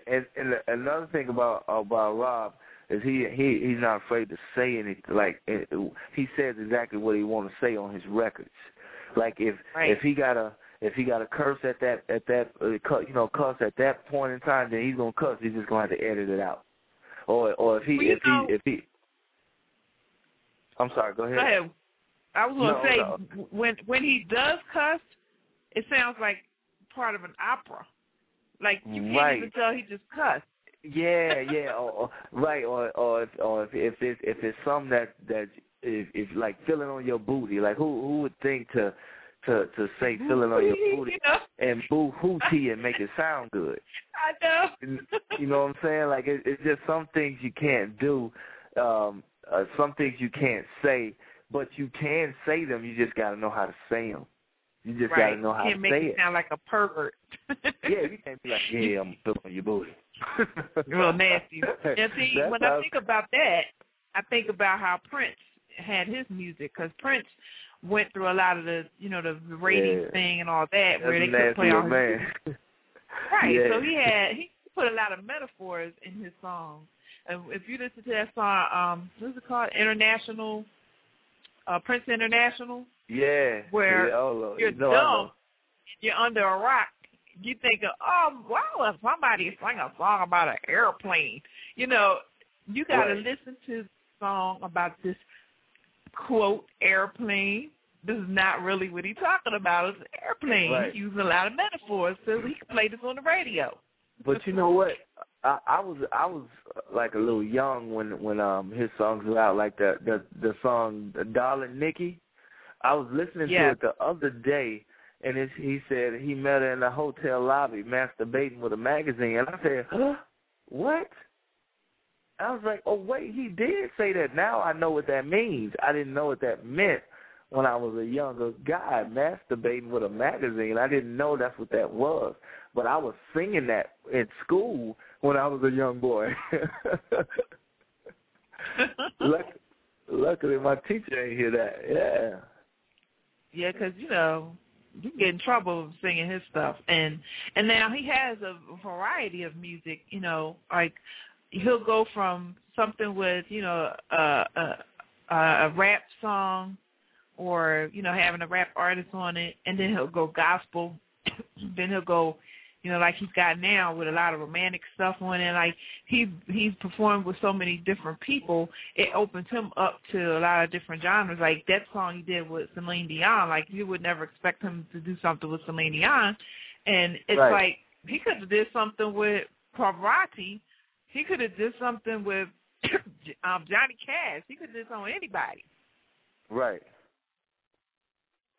And, and another thing about about Rob is he he he's not afraid to say anything. Like it, he says exactly what he want to say on his records. Like if Right. if he got a if he got to curse at that at that uh, you know cuss at that point in time, then he's gonna cuss. He's just gonna have to edit it out. Or or if he Well, if know- he if he. I'm sorry. Go ahead. Go ahead. I was gonna No, say no. when when he does cuss, it sounds like part of an opera. Like you can't Right. even tell he just cussed. Yeah, [laughs] yeah, or, or right, or or if or if if it's if it's something that that if if like feeling on your booty, like who who would think to to to say feeling on your booty you know, and boo hootie [laughs] and make it sound good? I know. And, you know what I'm saying? Like it, it's just some things you can't do, um, uh, some things you can't say, but you can say them. You just got to know how to say them. You just got to know how can't to make say it it. sound like a pervert. [laughs] Yeah, you can't be like, yeah, I'm [laughs] filling on your booty. real nasty. And see, That's when I think about that, I think about how Prince had his music because Prince went through a lot of the, you know, the ratings Yeah. thing and all that where they That's could play his man. [laughs] Right. Yeah. So he had he put a lot of metaphors in his songs. And if you listen to that song, um, what's it called? International, uh, Prince International. Yeah. Where yeah, oh, you're you know dumb. You're under a rock. You think, of, oh, wow, if somebody sang a song about an airplane, you know, you got to Right. listen to the song about this quote airplane. This is not really what he's talking about. It's an airplane. Right. He's using a lot of metaphors so he can play this on the radio. But you know what? I, I was I was uh, like a little young when when um his songs were out, like the the the song "Darling Nikki." I was listening Yeah. to it the other day, and he said he met her in the hotel lobby masturbating with a magazine, and I said, "Huh? What?" I was like, "Oh wait, he did say that." Now I know what that means. I didn't know what that meant when I was a younger guy masturbating with a magazine. I didn't know that's what that was. But I was singing that in school when I was a young boy. [laughs] Luck, luckily, my teacher ain't hear that. Yeah. Yeah, 'cause you know you get in trouble singing his stuff, and and now he has a variety of music. You know, like he'll go from something with you know a a, a rap song, or you know having a rap artist on it, and then he'll go gospel. [coughs] then he'll go, you know, like he's got now with a lot of romantic stuff on it. Like he he's performed with so many different people, it opens him up to a lot of different genres. Like that song he did with Celine Dion, like you would never expect him to do something with Celine Dion, and it's Right. like he could have did something with Pavarotti. He could have did something with [coughs] um, Johnny Cash. He could have did with anybody. Right.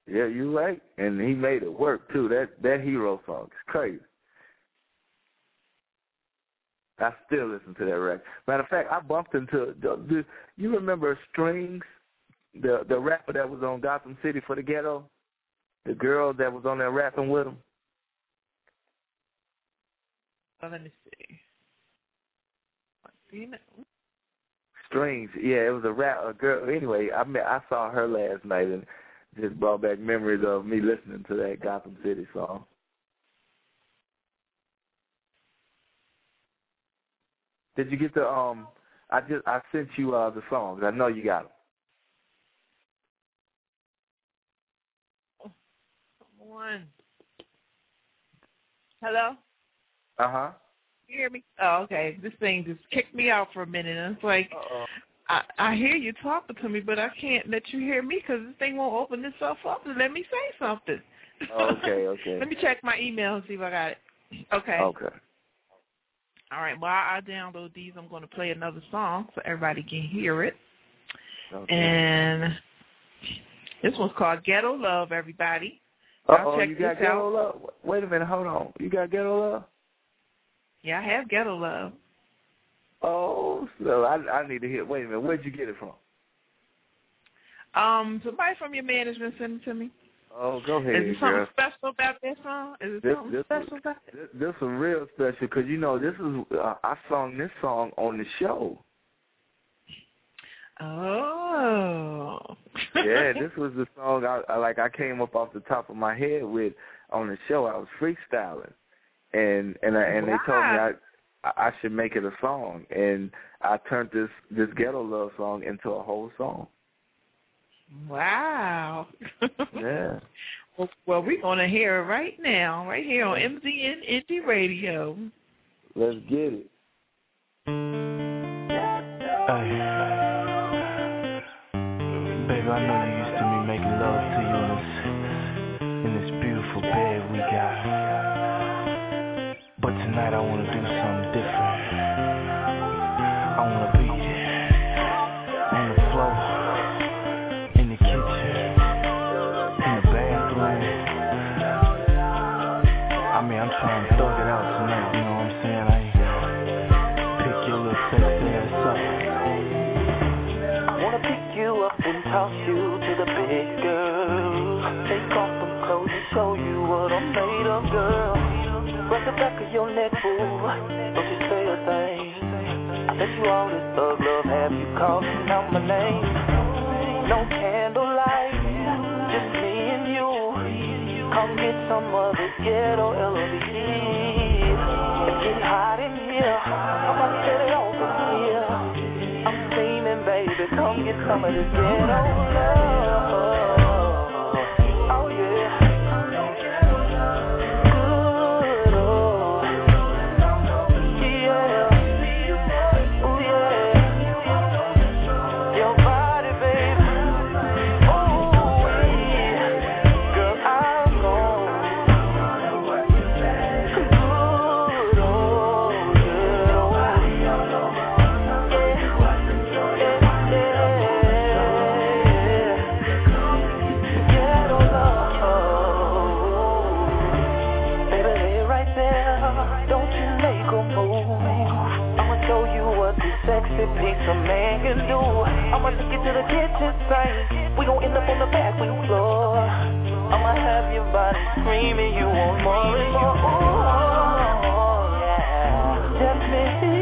Yeah, you're right. And he made it work too. That that hero song is crazy. I still listen to that record. Matter of fact, I bumped into the you remember Strings, the the rapper that was on Gotham City for the Ghetto, the girl that was on there rapping with him. Oh, let me see. Strings, yeah, it was a rap a girl. Anyway, I met I saw her last night and just brought back memories of me listening to that Gotham City song. Did you get the um? I just I sent you uh the songs. I know you got them. One. Hello. Uh huh. You hear me? Oh, okay. This thing just kicked me out for a minute, and it's like, Uh-oh. I I hear you talking to me, but I can't let you hear me because this thing won't open itself up to let me say something. Okay, [laughs] okay. let me check my email and see if I got it. Okay. Okay. All right. While I download these, I'm going to play another song so everybody can hear it. Okay. And this one's called Ghetto Love, everybody. Oh, you got Ghetto out. Love? Wait a minute, hold on. You got Ghetto Love? Yeah, I have Ghetto Love. Oh, so I I need to hear. Wait a minute, where'd you get it from? Um, somebody from your management sent it to me. Oh, go ahead. Is there something girl. special about this song? Is this, something this special about it? This, this is real special because you know this is uh, I sung this song on the show. Oh. yeah, [laughs] this was the song I, I like. I came up off the top of my head with on the show. I was freestyling, and and I, and wow. they told me I I should make it a song, and I turned this this ghetto love song into a whole song. Wow. [laughs] yeah. Well, well, we're going to hear it right now, right here on MZN Indie Radio. Let's get it. Hey. Baby, I know you used to me making love to you in this, in this beautiful bed we got. But I want to do something different. I beat it on the floor, in the kitchen, in the bathroom. I mean, I'm trying to thug it out tonight, you know what I'm saying? I pick your little sexy ass up. I want to pick you up and toss you to the big girl. Take off them clothes and show you what I'm made of, girl. Rub the back of your neck, Bet you all this thug love have you calling out my name. No candlelight, just me and you. Come get some of this ghetto LOVE. It's getting hot in here. I'm gonna set it in here. I'm steaming, baby. Come get some of this ghetto love. To the kitchen sink. We gon' end up on the bathroom floor. I'ma have your body screaming, you want more and more. Ooh, yeah. Just me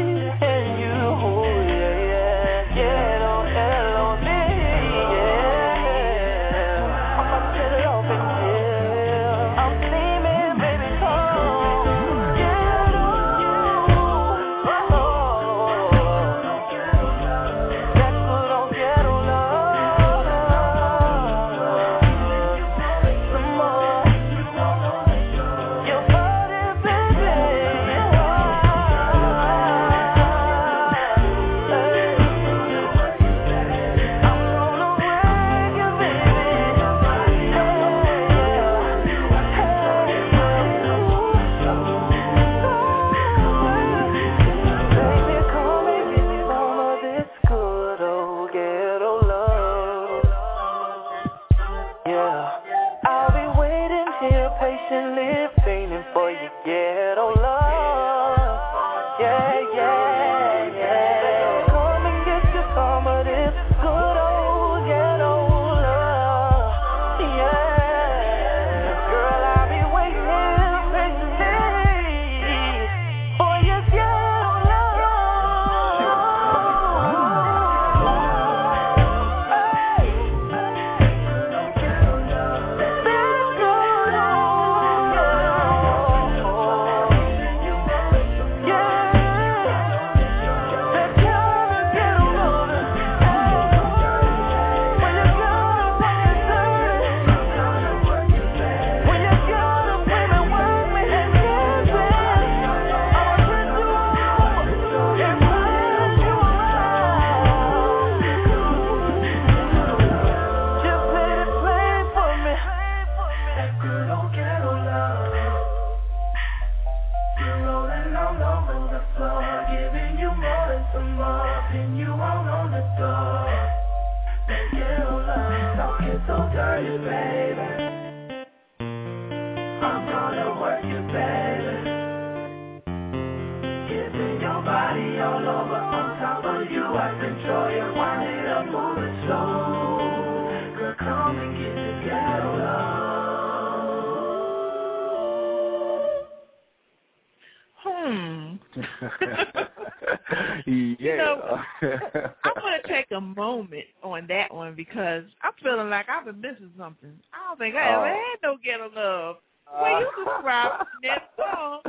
because I'm feeling like I've been missing something. I don't think I ever Oh. had no ghetto love. Uh. When you describe [laughs] that song,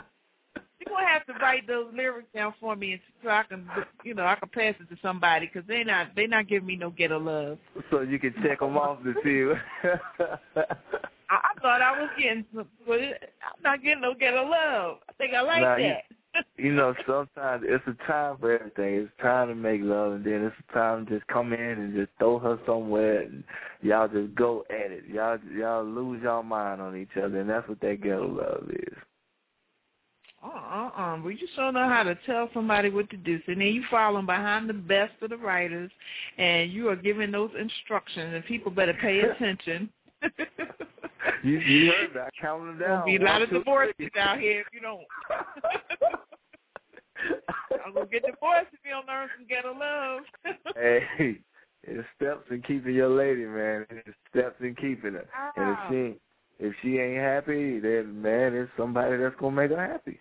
you're gonna have to write those lyrics down for me, and so I can, you know, I can pass it to somebody because they not they not giving me no ghetto love. so you can check them off to see. [laughs] I, I thought I was getting, some, but I'm not getting no ghetto love. I think I like Nah, that. you know, sometimes it's a time for everything. It's time to make love, and then it's a time to just come in and just throw her somewhere, and y'all just go at it. Y'all y'all lose y'all mind on each other, and that's what that ghetto love is. Uh-uh. We just don't know how to tell somebody what to do. So then you following behind the best of the writers, and you are giving those instructions, and people better pay [laughs] attention. You you heard that? Counting them There'll down. be a lot One, of two, divorces three. out here if you don't. [laughs] I'm gonna get divorced if you don't learn some ghetto love. [laughs] hey, it's steps in keeping your lady, man. It's steps in keeping her. And if she if she ain't happy, then man, it's somebody that's gonna make her happy.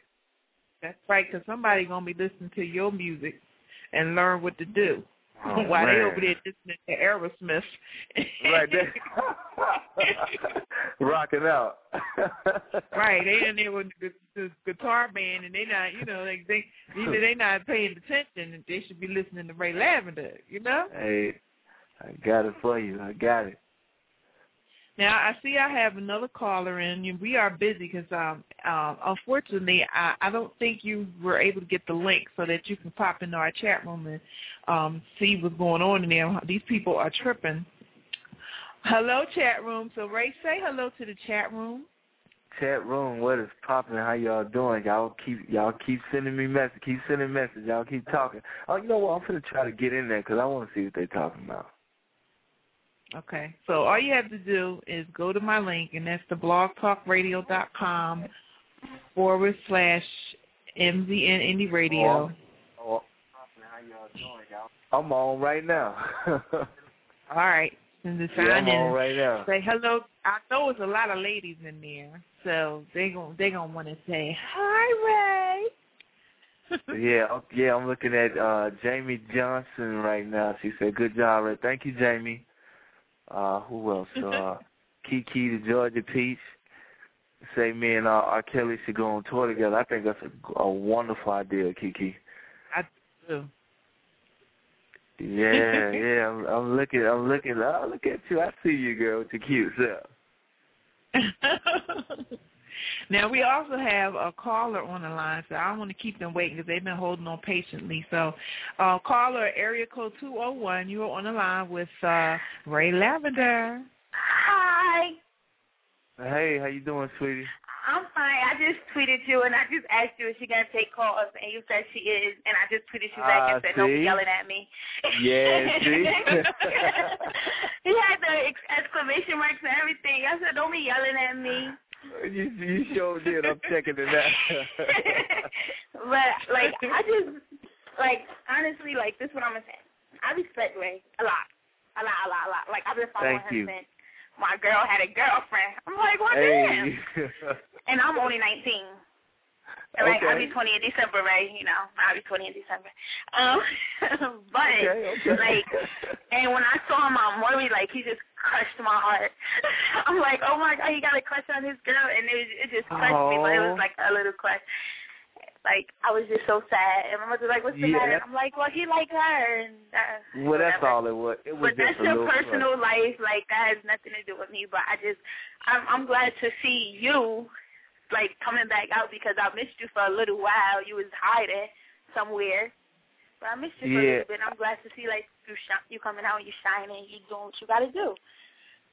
That's right, 'cause somebody gonna be listening to your music and learn what to do. Oh, While they over there listening to Aerosmith. Right there. [laughs] Rocking out. right, they in there with the, the guitar band, and they not, you know, they they either they not paying attention, and they should be listening to Ray Lavender, you know. Hey, I got it for you. I got it. Now I see I have another caller in. We are busy because um, um, unfortunately I, I don't think you were able to get the link so that you can pop into our chat room and um, see what's going on in there. These people are tripping. Hello, chat room. So Ray, say hello to the chat room. Chat room, what is popping? How y'all doing? Y'all keep y'all keep sending me message. Keep sending message. Y'all keep talking. Oh, you know what? I'm gonna try to get in there because I want to see what they're talking about. Okay. So all you have to do is go to my link, and that's the blogtalkradio.com forward slash MZN Indie Radio. Oh, how y'all doing, y'all? I'm on right now. [laughs] All right. And the yeah, sign I'm on in. right now. Say hello. I know it's a lot of ladies in there, so they gon' they gonna want to say hi, Ray. [laughs] yeah, yeah. I'm looking at uh Jamie Johnson right now. She said, "Good job, Ray. Thank you, Jamie." Uh, who else? Uh, Kiki the Georgia Peach. Say me and uh, R. Kelly should go on tour together. I think that's a, a wonderful idea, Kiki. I do. Yeah, [laughs] yeah. I'm, I'm looking. I'm looking. Oh, look at you. I see you, girl, with your cute self. [laughs] now we also have a caller on the line, so I don't want to keep them waiting because they've been holding on patiently. So, uh, caller area code two zero one, you are on the line with uh, Ray Lavender. Hi. Hey, how you doing, sweetie? I'm fine. I just tweeted you and I just asked you if she gonna take calls and you said she is and I just tweeted you back Ah, and said don't be yelling at me. Yeah, see? [laughs] he had the exclamation marks and everything. I said don't be yelling at me. You you sure did. I'm checking it out. [laughs] but like I just like honestly like this is what I'm gonna say. I respect Ray a lot, a lot, a lot, a lot. Like I've been following Thank him you. since my girl had a girlfriend. I'm like, what hey. damn? [laughs] And I'm only 19. And, Like I'll be 20 in December, right? You know, I'll be 20 in December. Um, [laughs] but okay, okay. like, and when I saw him on Maury, like he just crushed my heart. [laughs] I'm like, oh my god, he got a crush on his girl, and it, it just crushed me, but it was like a little crush. Like I was just so sad, and my mother's like, "What's the Yeah, matter?" I'm like, "Well, he liked her." And uh, well, that's whatever. all it was. It was But just that's your personal life. Like that has nothing to do with me. But I just, I'm, I'm glad to see you, like coming back out because I missed you for a little while. You was hiding somewhere, but I missed you for a little bit. I'm glad to see like you, sh- you coming out you shining. You doing what you got to do.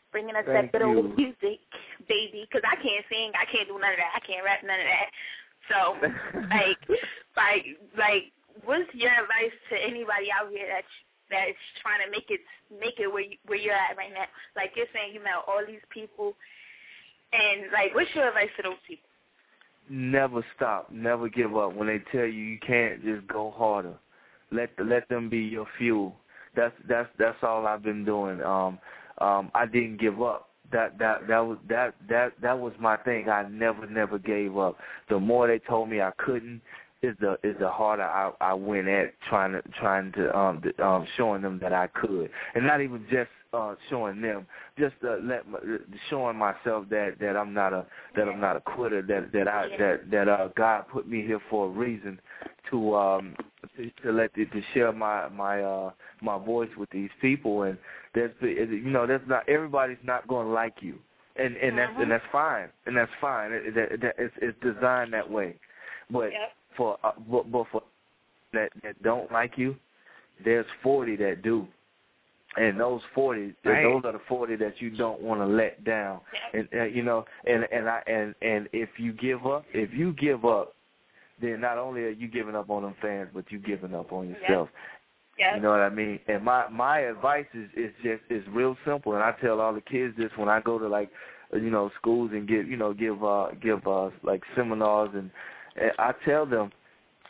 Bringing us Thank that good old music, baby. Because I can't sing. I can't do none of that. I can't rap none of that. So [laughs] like, like, like, what's your advice to anybody out here that's that's trying to make it make it where you, where you're at right now? Like you're saying, you met all these people, and like, what's your advice to those people? Never stop, never give up. When they tell you you can't, just go harder. Let let them be your fuel. That's that's that's all I've been doing. Um, um, I didn't give up. That that that was that that that was my thing. I never never gave up. The more they told me I couldn't, is the is the harder I I went at trying to trying to um the, um showing them that I could, and not even just uh showing them, just uh, let my, showing myself that that I'm not a that I'm not a quitter. That that I that that uh God put me here for a reason to um to, to let the, to share my my uh my voice with these people. And there's you know there's not everybody's not going to like you. And and that's and that's fine. And that's fine. It, it, it, it's it's designed that way. But Yep. for uh, but, but for that that don't like you there's 40 that do and those 40 Right. those are the 40 that you don't want to let down and uh, you know and and I and and if you give up if you give up then not only are you giving up on them fans but you giving up on yourself Yeah. you know what I mean? And my my advice is is just is real simple, and I tell all the kids this when I go to like you know schools and give you know give uh give uh like seminars and, and I tell them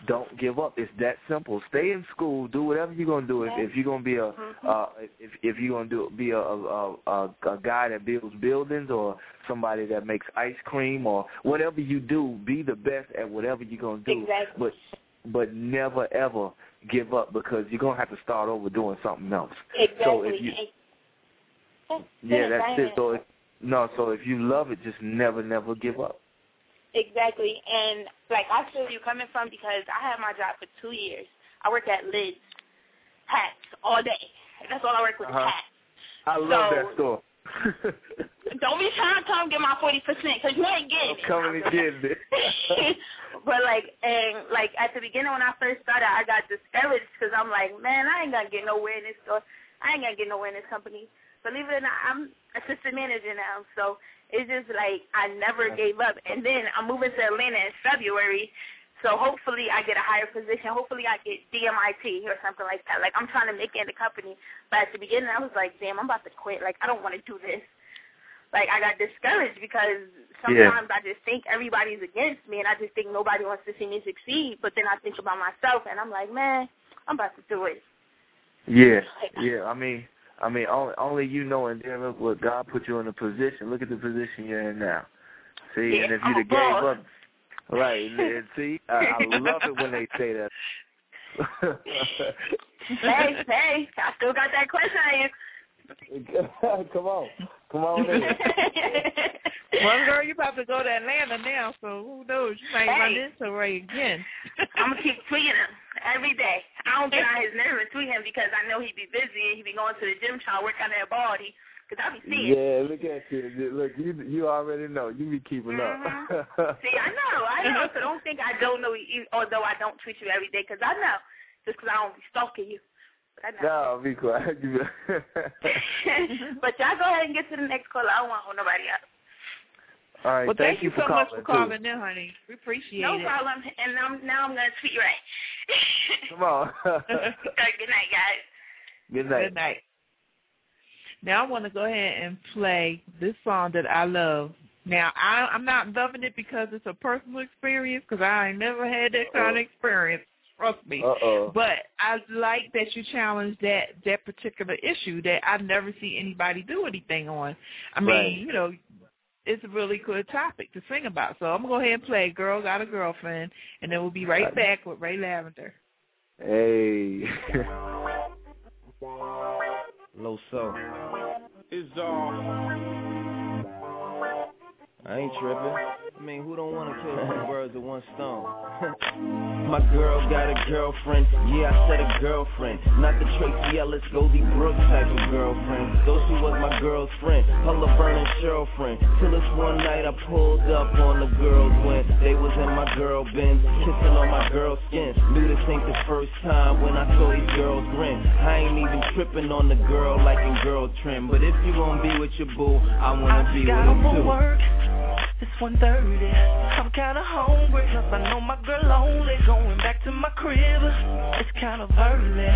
don't give up. It's that simple. Stay in school. Do whatever you're gonna do. If if you're gonna be a uh if if you're gonna do be a a, a a guy that builds buildings or somebody that makes ice cream or whatever you do, be the best at whatever you're gonna do. Exactly. But but never ever give up because you're gonna have to start over doing something else. Exactly. So if you yeah, that's it. So if, no, so if you love it, just never never give up. Exactly. And like I feel you coming from because I had my job for two years. I work at Lids hats all day. That's all I work with Uh-huh. hats. I love So- that store. [laughs] [laughs] Don't be trying to come get my forty percent because you ain't getting I'm it. coming and getting it. [laughs] but like and like at the beginning when I first started, I got discouraged because I'm like, man, I ain't gonna get nowhere in this store. I ain't gonna get nowhere in this company. Believe it or not, I'm assistant manager now, so it's just like I never gave up. And then I'm moving to Atlanta in February, so hopefully I get a higher position. Hopefully I get DMIT or something like that. Like I'm trying to make it in the company. But at the beginning, I was like, damn, I'm about to quit. Like I don't want to do this. Like I got discouraged because sometimes I just think everybody's against me, and I just think nobody wants to see me succeed. But then I think about myself, and I'm like, man, I'm about to do it. Yeah, yeah. I mean, I mean, only only you know, and then look what God put you in a position. Look at the position you're in now. See, Yeah, and if you'd have gave up, right? And see, I, I love it when they say that. hey, [laughs] hey, I still got that question on you. [laughs] Come on, come on in. [laughs] Well, girl, you're about to go to Atlanta now, so who knows? You might run into Ray again. I'm gonna keep tweeting him every day. I don't get on his nerve and tweet him because I know he be busy and he be going to the gym trying to work on that body. Cause I be seeing. Yeah, look at you. Look, you you already know. You be keeping up. Mm-hmm. [laughs] See, I know, I know. So don't think I don't know you, although I don't tweet you every day, cause I know. Just cause I don't be stalking you. But I know. no, be quiet. [laughs] [laughs] but y'all go ahead and get to the next caller. I don't want to hold nobody up. All right, well, thank, thank you for so calling. much for too. calling in, honey. We appreciate No it. No problem. And I'm, now I'm gonna tweet you right. Come on. [laughs] All right, good night, guys. Good night. Good night. Now I want to go ahead and play this song that I love Now, I, I'm not loving it because it's a personal experience because I ain't never had that kind of experience. Trust me. Uh-oh. But I like that you challenge that that particular issue that I never see anybody do anything on. I mean, Right. you know, it's a really good topic to sing about. So I'm gonna go ahead and play "Girl Got a Girlfriend," and then we'll be right back with Ray Lavender. Hey. [laughs] Low so. It's all. I ain't tripping. I mean, who don't want to kill two birds with one stone? [laughs] My girl got a girlfriend. Yeah, I said a girlfriend. Not the Tracee Ellis, Golden Brooks type of girlfriend. Though she was my girl's friend. Her Laverne and Shirley friend. Till this one night I pulled up on the girls when they was in my girl Benz. Kissing on my girl's skin. Knew this ain't the first time when I saw these girls grin. I ain't even tripping on the girl like in girl trim. But if you gon' be with your boo, I wanna I be with her too. work. It's 1.30. I'm kinda hungry cause I know my girl lonely. Going back to my crib. It's kind of early.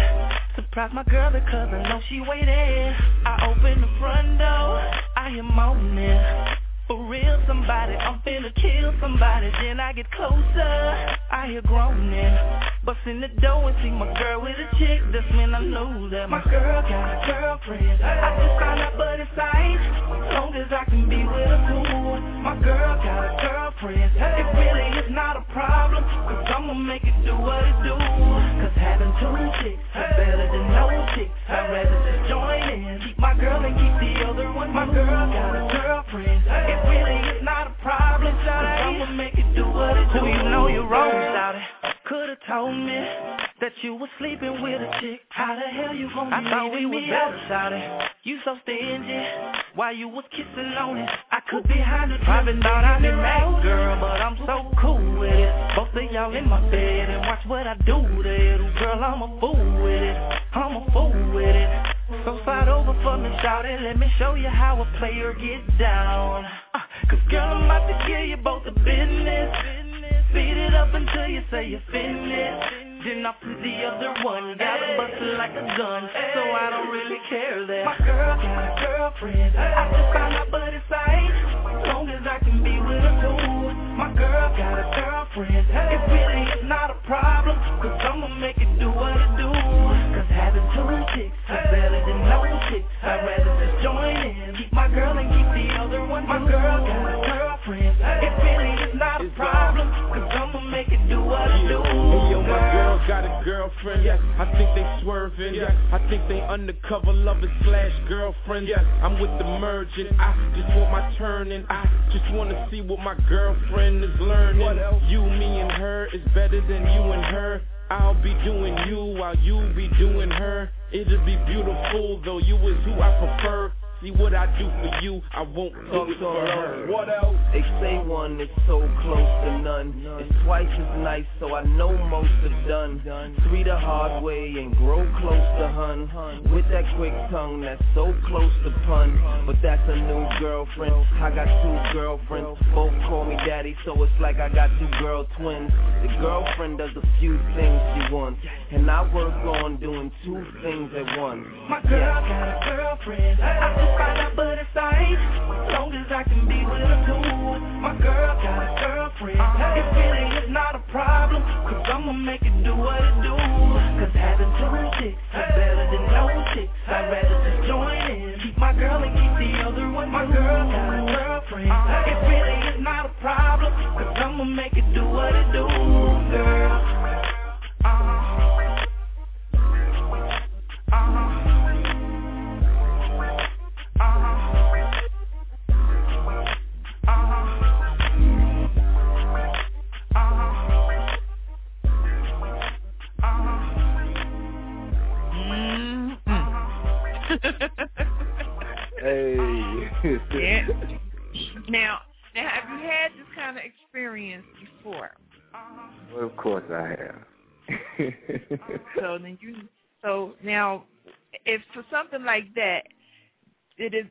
Surprise my girl because I know she waiting. I open the front door. I am it. For real, somebody, I'm finna kill somebody. Then I get closer, I hear groaning. Bust in the door and see my girl with a chick. That's when I know that my girl got a girlfriend. I just found out, but it's. As long as I can be with her too. My girl got a girlfriend. It really is not a problem. Cause I'ma make it do what it do. Cause having two chicks is better than no chicks. I'd rather just join in. Keep my girl and keep the other one. My girl got a girlfriend. It really is not a problem. Cause I'ma make it do what it do. Who you know you're wrong, shout it. Could've told me that you was sleeping with a chick. How the hell you gonna I thought we was better, it. You so stingy. While you was kissing on it, I could be behind the Probably thought I'd be mad, girl, but I'm so cool with it. Both of y'all in my bed and watch what I do to it. Girl, I'm a fool with it. I'm a fool with it. So slide over for me, shout it. Let me show you how a player get down. Uh, Cause girl, I'm about to give you both the business. Speed it up until you say you're finished. Then I put the other one. Gotta bust like a gun. So I don't really care that. My girl got a girlfriend. I just found out, but it's aight. Long as I can be with her too. My girl got a girlfriend. It really is not a problem. Cause I'ma make it do what it do. Cause having two chicks is better than no chicks. I'd rather just join in. Keep my girl and keep the other one. My girl girlfriend. Yes, I think they swerving. Yes, I think they undercover lovers slash girlfriend. Yes, I'm with the merging. I just want my turn and I just wanna see what my girlfriend is learning. You, me, and her is better than you and her. I'll be doing you while you be doing her. It'll be beautiful, though you is who I prefer. See what I do for you, I won't do it for her. What else? They say one is so close to none. It's twice as nice, so I know most are done. Three the hard way and grow close to hun. With that quick tongue that's so close to pun. But that's a new girlfriend. I got two girlfriends. Both call me daddy, so it's like I got two girl twins. The girlfriend does a few things she wants. And I work on doing two things at once. My girl got a girlfriend. I out, but it's aight. Long as I can be with her too. My girl got a girlfriend. Uh-huh. It really is not a problem. Cause I'ma make it do what it do. Cause having two chicks is better than no chicks. I'd rather just join in. Keep my girl and keep the other one. My girl got a girlfriend. Uh-huh. It really is not a problem. Cause I'ma make it do what it do, Mm-hmm. Hey. [laughs] yeah. Now, now, have you had this kind of experience before? Well, of course I have. So then you, so now, if for something like that, did it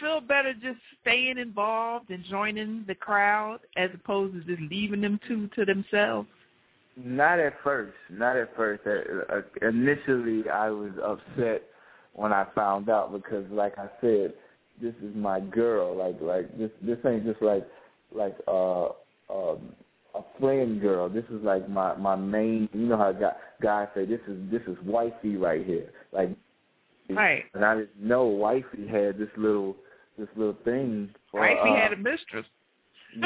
feel better just staying involved and joining the crowd as opposed to just leaving them two to themselves? Not at first. Not at first. Uh, uh, initially, I was upset when I found out because, like I said, this is my girl. Like like this this ain't just like like uh um a friend girl. This is like my my main. You know how guy, guys say this is this is wifey right here. Like right. And I didn't know wifey had this little this little thing. For, wifey uh, had a mistress.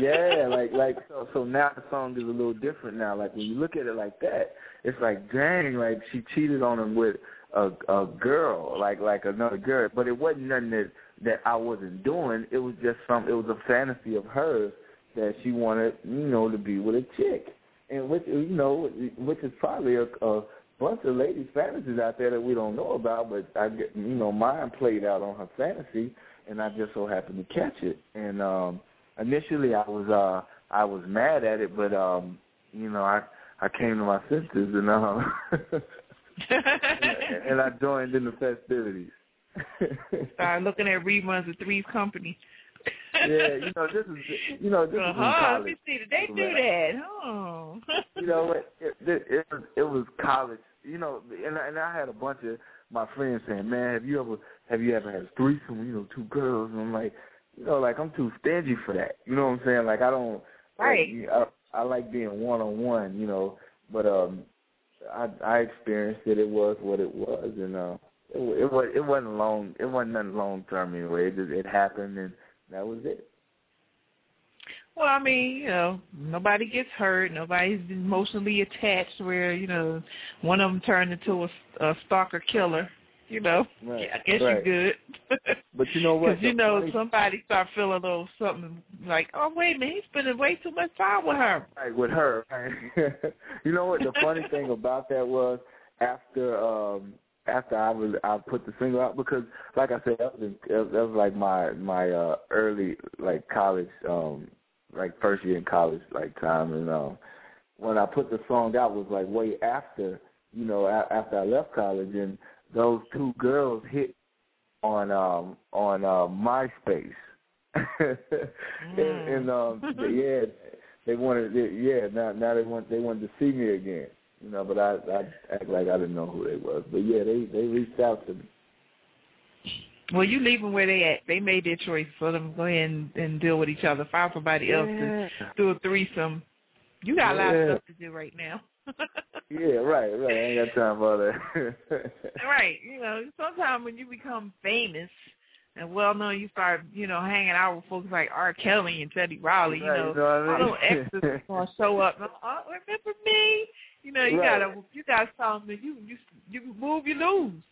yeah, [laughs] like like so so now the song is a little different now. Like when you look at it like that, it's like dang, like she cheated on him with a a girl, like like another girl. But it wasn't nothing that that I wasn't doing. It was just some. It was a fantasy of hers that she wanted, you know, to be with a chick, and which you know, which is probably a, a bunch of ladies' fantasies out there that we don't know about. But I get, you know, mine played out on her fantasy, and I just so happened to catch it. And um initially, I was uh I was mad at it, but um you know, I I came to my senses and um [laughs] and I joined in the festivities. [laughs] Started looking at reruns of Three's Company. yeah, you know, this is you know, this uh-huh. is college. Let me see, did they do that? Oh. you know what? It, it, it was it was college. You know, and and I had a bunch of my friends saying, "Man, have you ever have you ever had a threesome? You know, two girls?" And I'm like, you know, like I'm too stingy for that. You know what I'm saying? Like I don't. Right. Like, I, I like being one on one. You know, but um, I I experienced it. It was what it was, and uh, it, it was it wasn't long. It wasn't nothing long term anyway. It just it happened, and that was it. Well, I mean, you know, nobody gets hurt. Nobody's emotionally attached where, you know, one of them turned into a, a stalker killer. You know, right. yeah, I guess right. you're good. but you know what? [laughs] Because you know, somebody start feeling a little something like, oh wait a minute, he's spending way too much time with her. Right, with her. [laughs] you know what? The funny thing about that was after um after I was I put the single out because like I said that was that was like my my uh early like college um like first year in college like time and um when I put the song out was like way after you know a- after I left college and those two girls hit on um on uh MySpace [laughs] and, and um [laughs] yeah they wanted yeah now now they want they wanted to see me again you know, but I I act like I didn't know who they was. But yeah, they they reached out to me. Well, you leave them where they at. They made their choice. So them go ahead and, and deal with each other. Find somebody yeah. else to do a threesome. You got a lot of stuff to do right now. [laughs] yeah, right, right. I ain't got time for that. [laughs] right. You know, sometimes when you become famous and well known, you start, you know, hanging out with folks like R. Kelly and Teddy Riley. You right, know, you know I mean? all exes gonna show up. Oh, remember me? You know, you right. gotta you gotta tell them you you you move, you lose.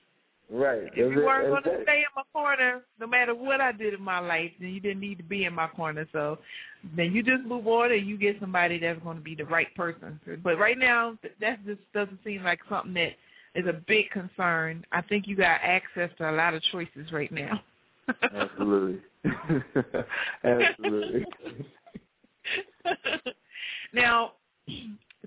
Right. If you weren't going to stay in my corner, no matter what I did in my life, then you didn't need to be in my corner. So then you just move on and you get somebody that's going to be the right person. But right now, that just doesn't seem like something that is a big concern. I think you got access to a lot of choices right now. Absolutely. [laughs] Absolutely. [laughs] now,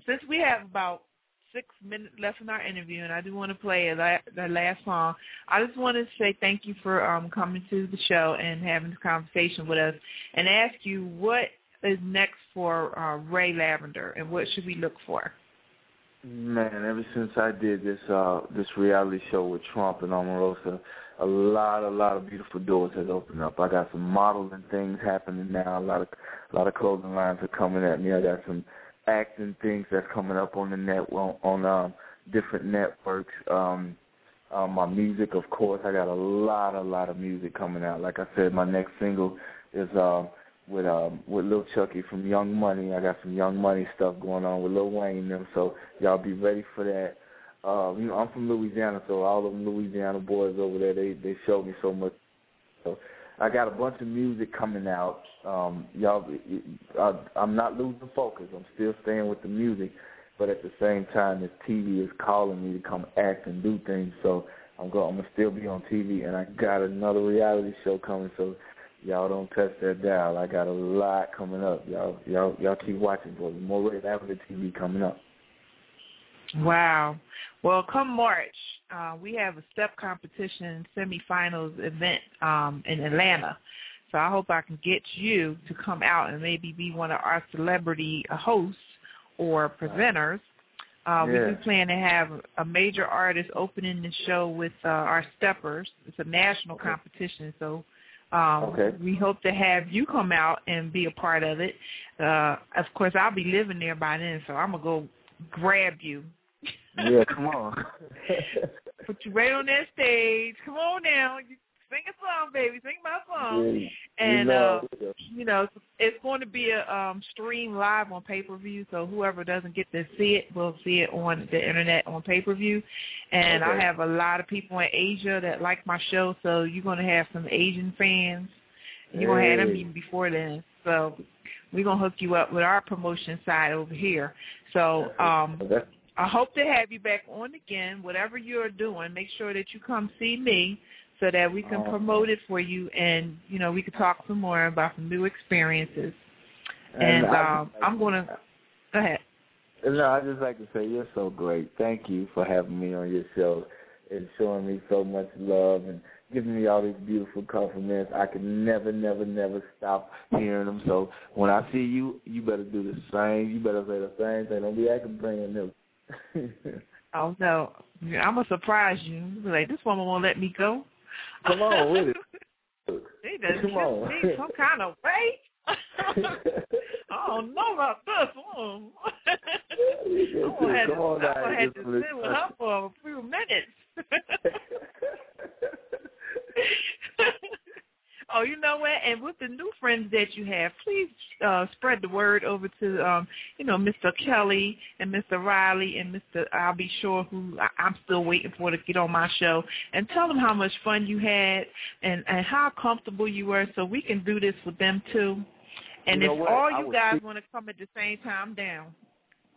since we have about six minutes left in our interview, and I do want to play the last song. I just want to say thank you for um, coming to the show and having this conversation with us, and ask you what is next for uh, Ray Lavender, and what should we look for? Man, ever since I did this uh this reality show with Trump and Omarosa, a lot, a lot of beautiful doors has opened up. I got some modeling things happening now. A lot of, a lot of clothing lines are coming at me. I got some acting things that's coming up on the net on, on um, different networks. Um, um, my music, of course, I got a lot, a lot of music coming out. Like I said, my next single is uh, with um, with Lil Chuckee from Young Money. I got some Young Money stuff going on with Lil Wayne and them, so y'all be ready for that. Uh, you know, I'm from Louisiana, so all of them Louisiana boys over there, they they showed me so much. So I got a bunch of music coming out. Um, y'all, I, I'm not losing focus. I'm still staying with the music, but at the same time, this TV is calling me to come act and do things. So I'm going. I'm gonna still be on TV, and I got another reality show coming. So y'all don't touch that dial. I got a lot coming up. Y'all, y'all, y'all keep watching for me. More Ray Lavender TV coming up. Wow. Well, come March, uh, we have a step competition semifinals event um, in Atlanta. So I hope I can get you to come out and maybe be one of our celebrity hosts or presenters. Uh, yeah. We do plan to have a major artist opening the show with uh, our steppers. It's a national competition, so Um, Okay. We hope to have you come out and be a part of it. Uh, of course, I'll be living there by then, so I'm gonna go grab you, Yeah, come on. [laughs] put you right on that stage. Come on now, you sing a song, baby, sing my song. Yeah, And you uh, know, yeah. you know, it's going to be a um, stream live on pay per view. So whoever doesn't get to see it will see it on the internet on pay per view. And I have a lot of people in Asia that like my show, so you're going to have some Asian fans. You're going to have them even before then. So we're going to hook you up with our promotion side over here. So um, I hope to have you back on again. Whatever you're doing, make sure that you come see me so that we can promote it for you and you know we can talk some more about some new experiences. and And I- um, I'm gonna go ahead. No, I just like to say you're so great. Thank you for having me on your show and showing me so much love and giving me all these beautiful compliments. I can never, never, never stop hearing them. So when I see you, you better do the same. You better say the same thing. Don't be acting brand new. Oh no, I'm gonna surprise you. Be like this woman won't let me go. Come on with it. [laughs] She does Come on. me some kind of way. [laughs] [laughs] I don't know about this one. I'm gonna have to, on I'm gonna have to sit with her for a few minutes. Oh, you know what? And with the new friends that you have, please uh, spread the word over to, um, you know, Mr. Kelly and Mr. Riley and Mr. Al B. Sure who I- I'm still waiting for to get on my show, and tell them how much fun you had and and how comfortable you were, so we can do this with them too. And You know if what? all you guys think- want to come at the same time, down.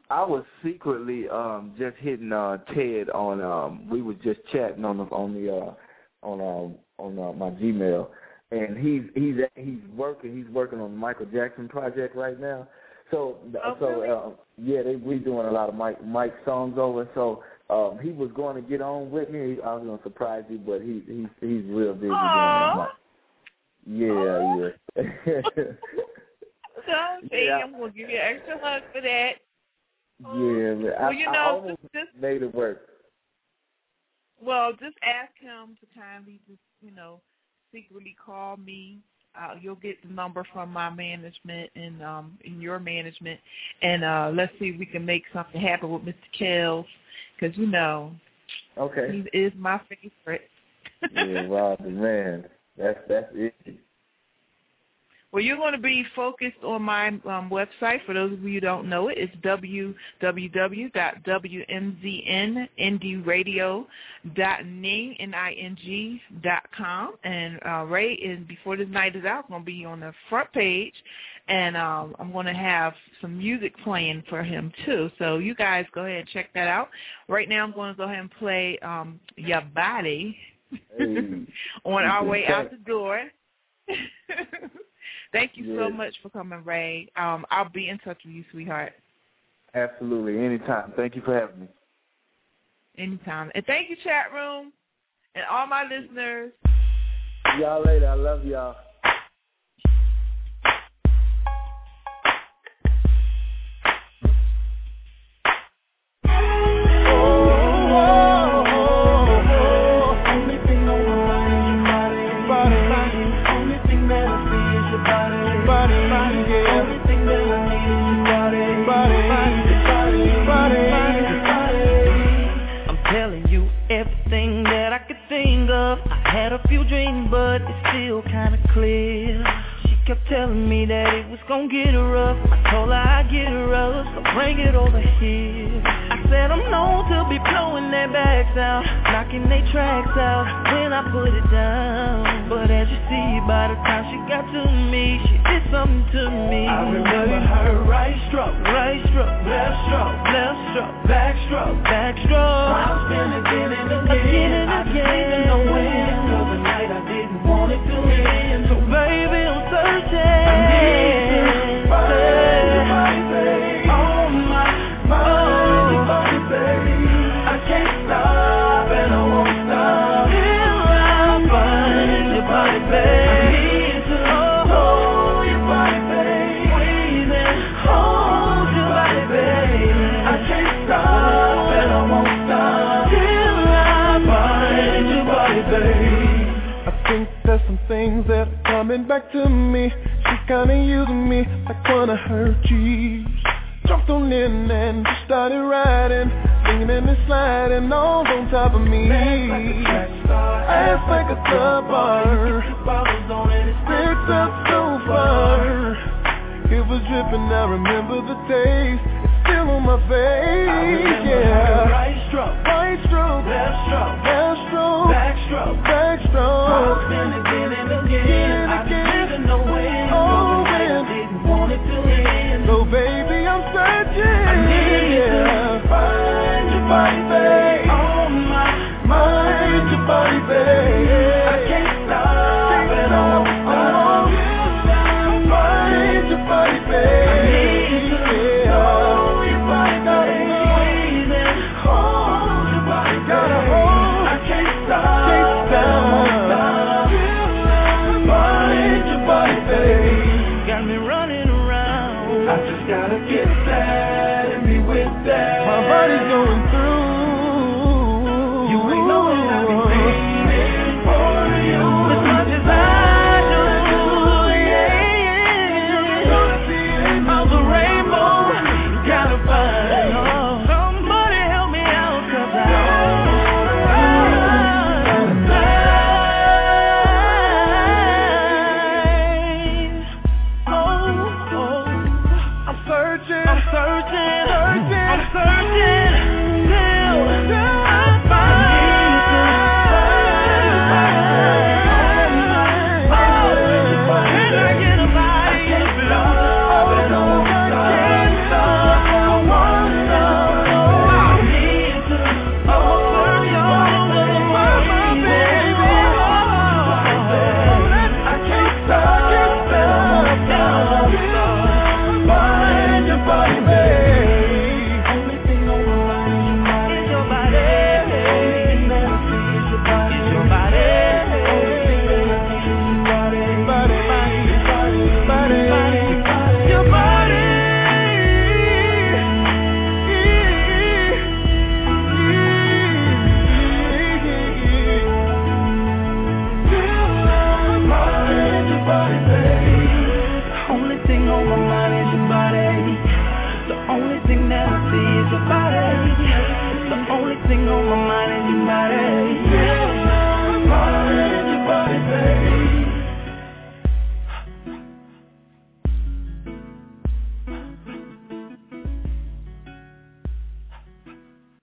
I was secretly um just hitting uh Ted on um we were just chatting on the on the uh on um on uh, my Gmail and he's he's he's working he's working on the Michael Jackson project right now. So Oh, so really? uh, yeah, they we doing a lot of Mike Mike songs over. So um he was going to get on with me. I was going to surprise you, but he he's he's real busy doing that. Yeah, yeah. [laughs] So, Yeah. I'm gonna give you an extra hug for that. yeah, man. I, Well, you I know, almost just, just made it work. well, just ask him to kindly just you know secretly call me. Uh, you'll get the number from my management and um in your management, and uh let's see if we can make something happen with Mr. Kells, because you know Okay. he is my favorite. yeah, Robbie, man, that's that's it. Well, you're going to be focused on my um, website. For those of you who don't know it, it's www.wmznindyradio.ning.com. And uh, Ray, is, before this night is out, going to be on the front page. And um, I'm going to have some music playing for him, too. So you guys go ahead and check that out. Right now, I'm going to go ahead and play um, Your Body Hey. [laughs] on our way out the door. [laughs] Thank you so much for coming, Ray. Um, I'll be in touch with you, sweetheart, Absolutely, anytime. Thank you for having me. anytime. And thank you, chat room, and all my listeners. See y'all later. I love y'all. Clear. She kept telling me that it was gonna get rough. I told her I'd get rough, so bring it over here. I said I'm known to be blowing their backs out, knocking their tracks out when I put it down. But as you see, by the time she got to me, she did something to me. I remember her right stroke, Right stroke, left stroke, left stroke, back stroke. back stroke. I'm spinning again and Again again. and I didn't again. even know when. Coming back to me. She kinda using me like one of her G's. Jumped on in and just started riding, singing and sliding all on top of me. Ass like a club bar, picked up so far. It was dripping, I remember the taste. On my face, yeah. Right stroke, Right stroke, left stroke, left stroke, backstroke, backstroke. Again, again and again. I didn't know when. Oh, when. didn't want it to end. So baby, I'm searching. I need yeah. to find your body, babe. Oh my, Mind your body, babe.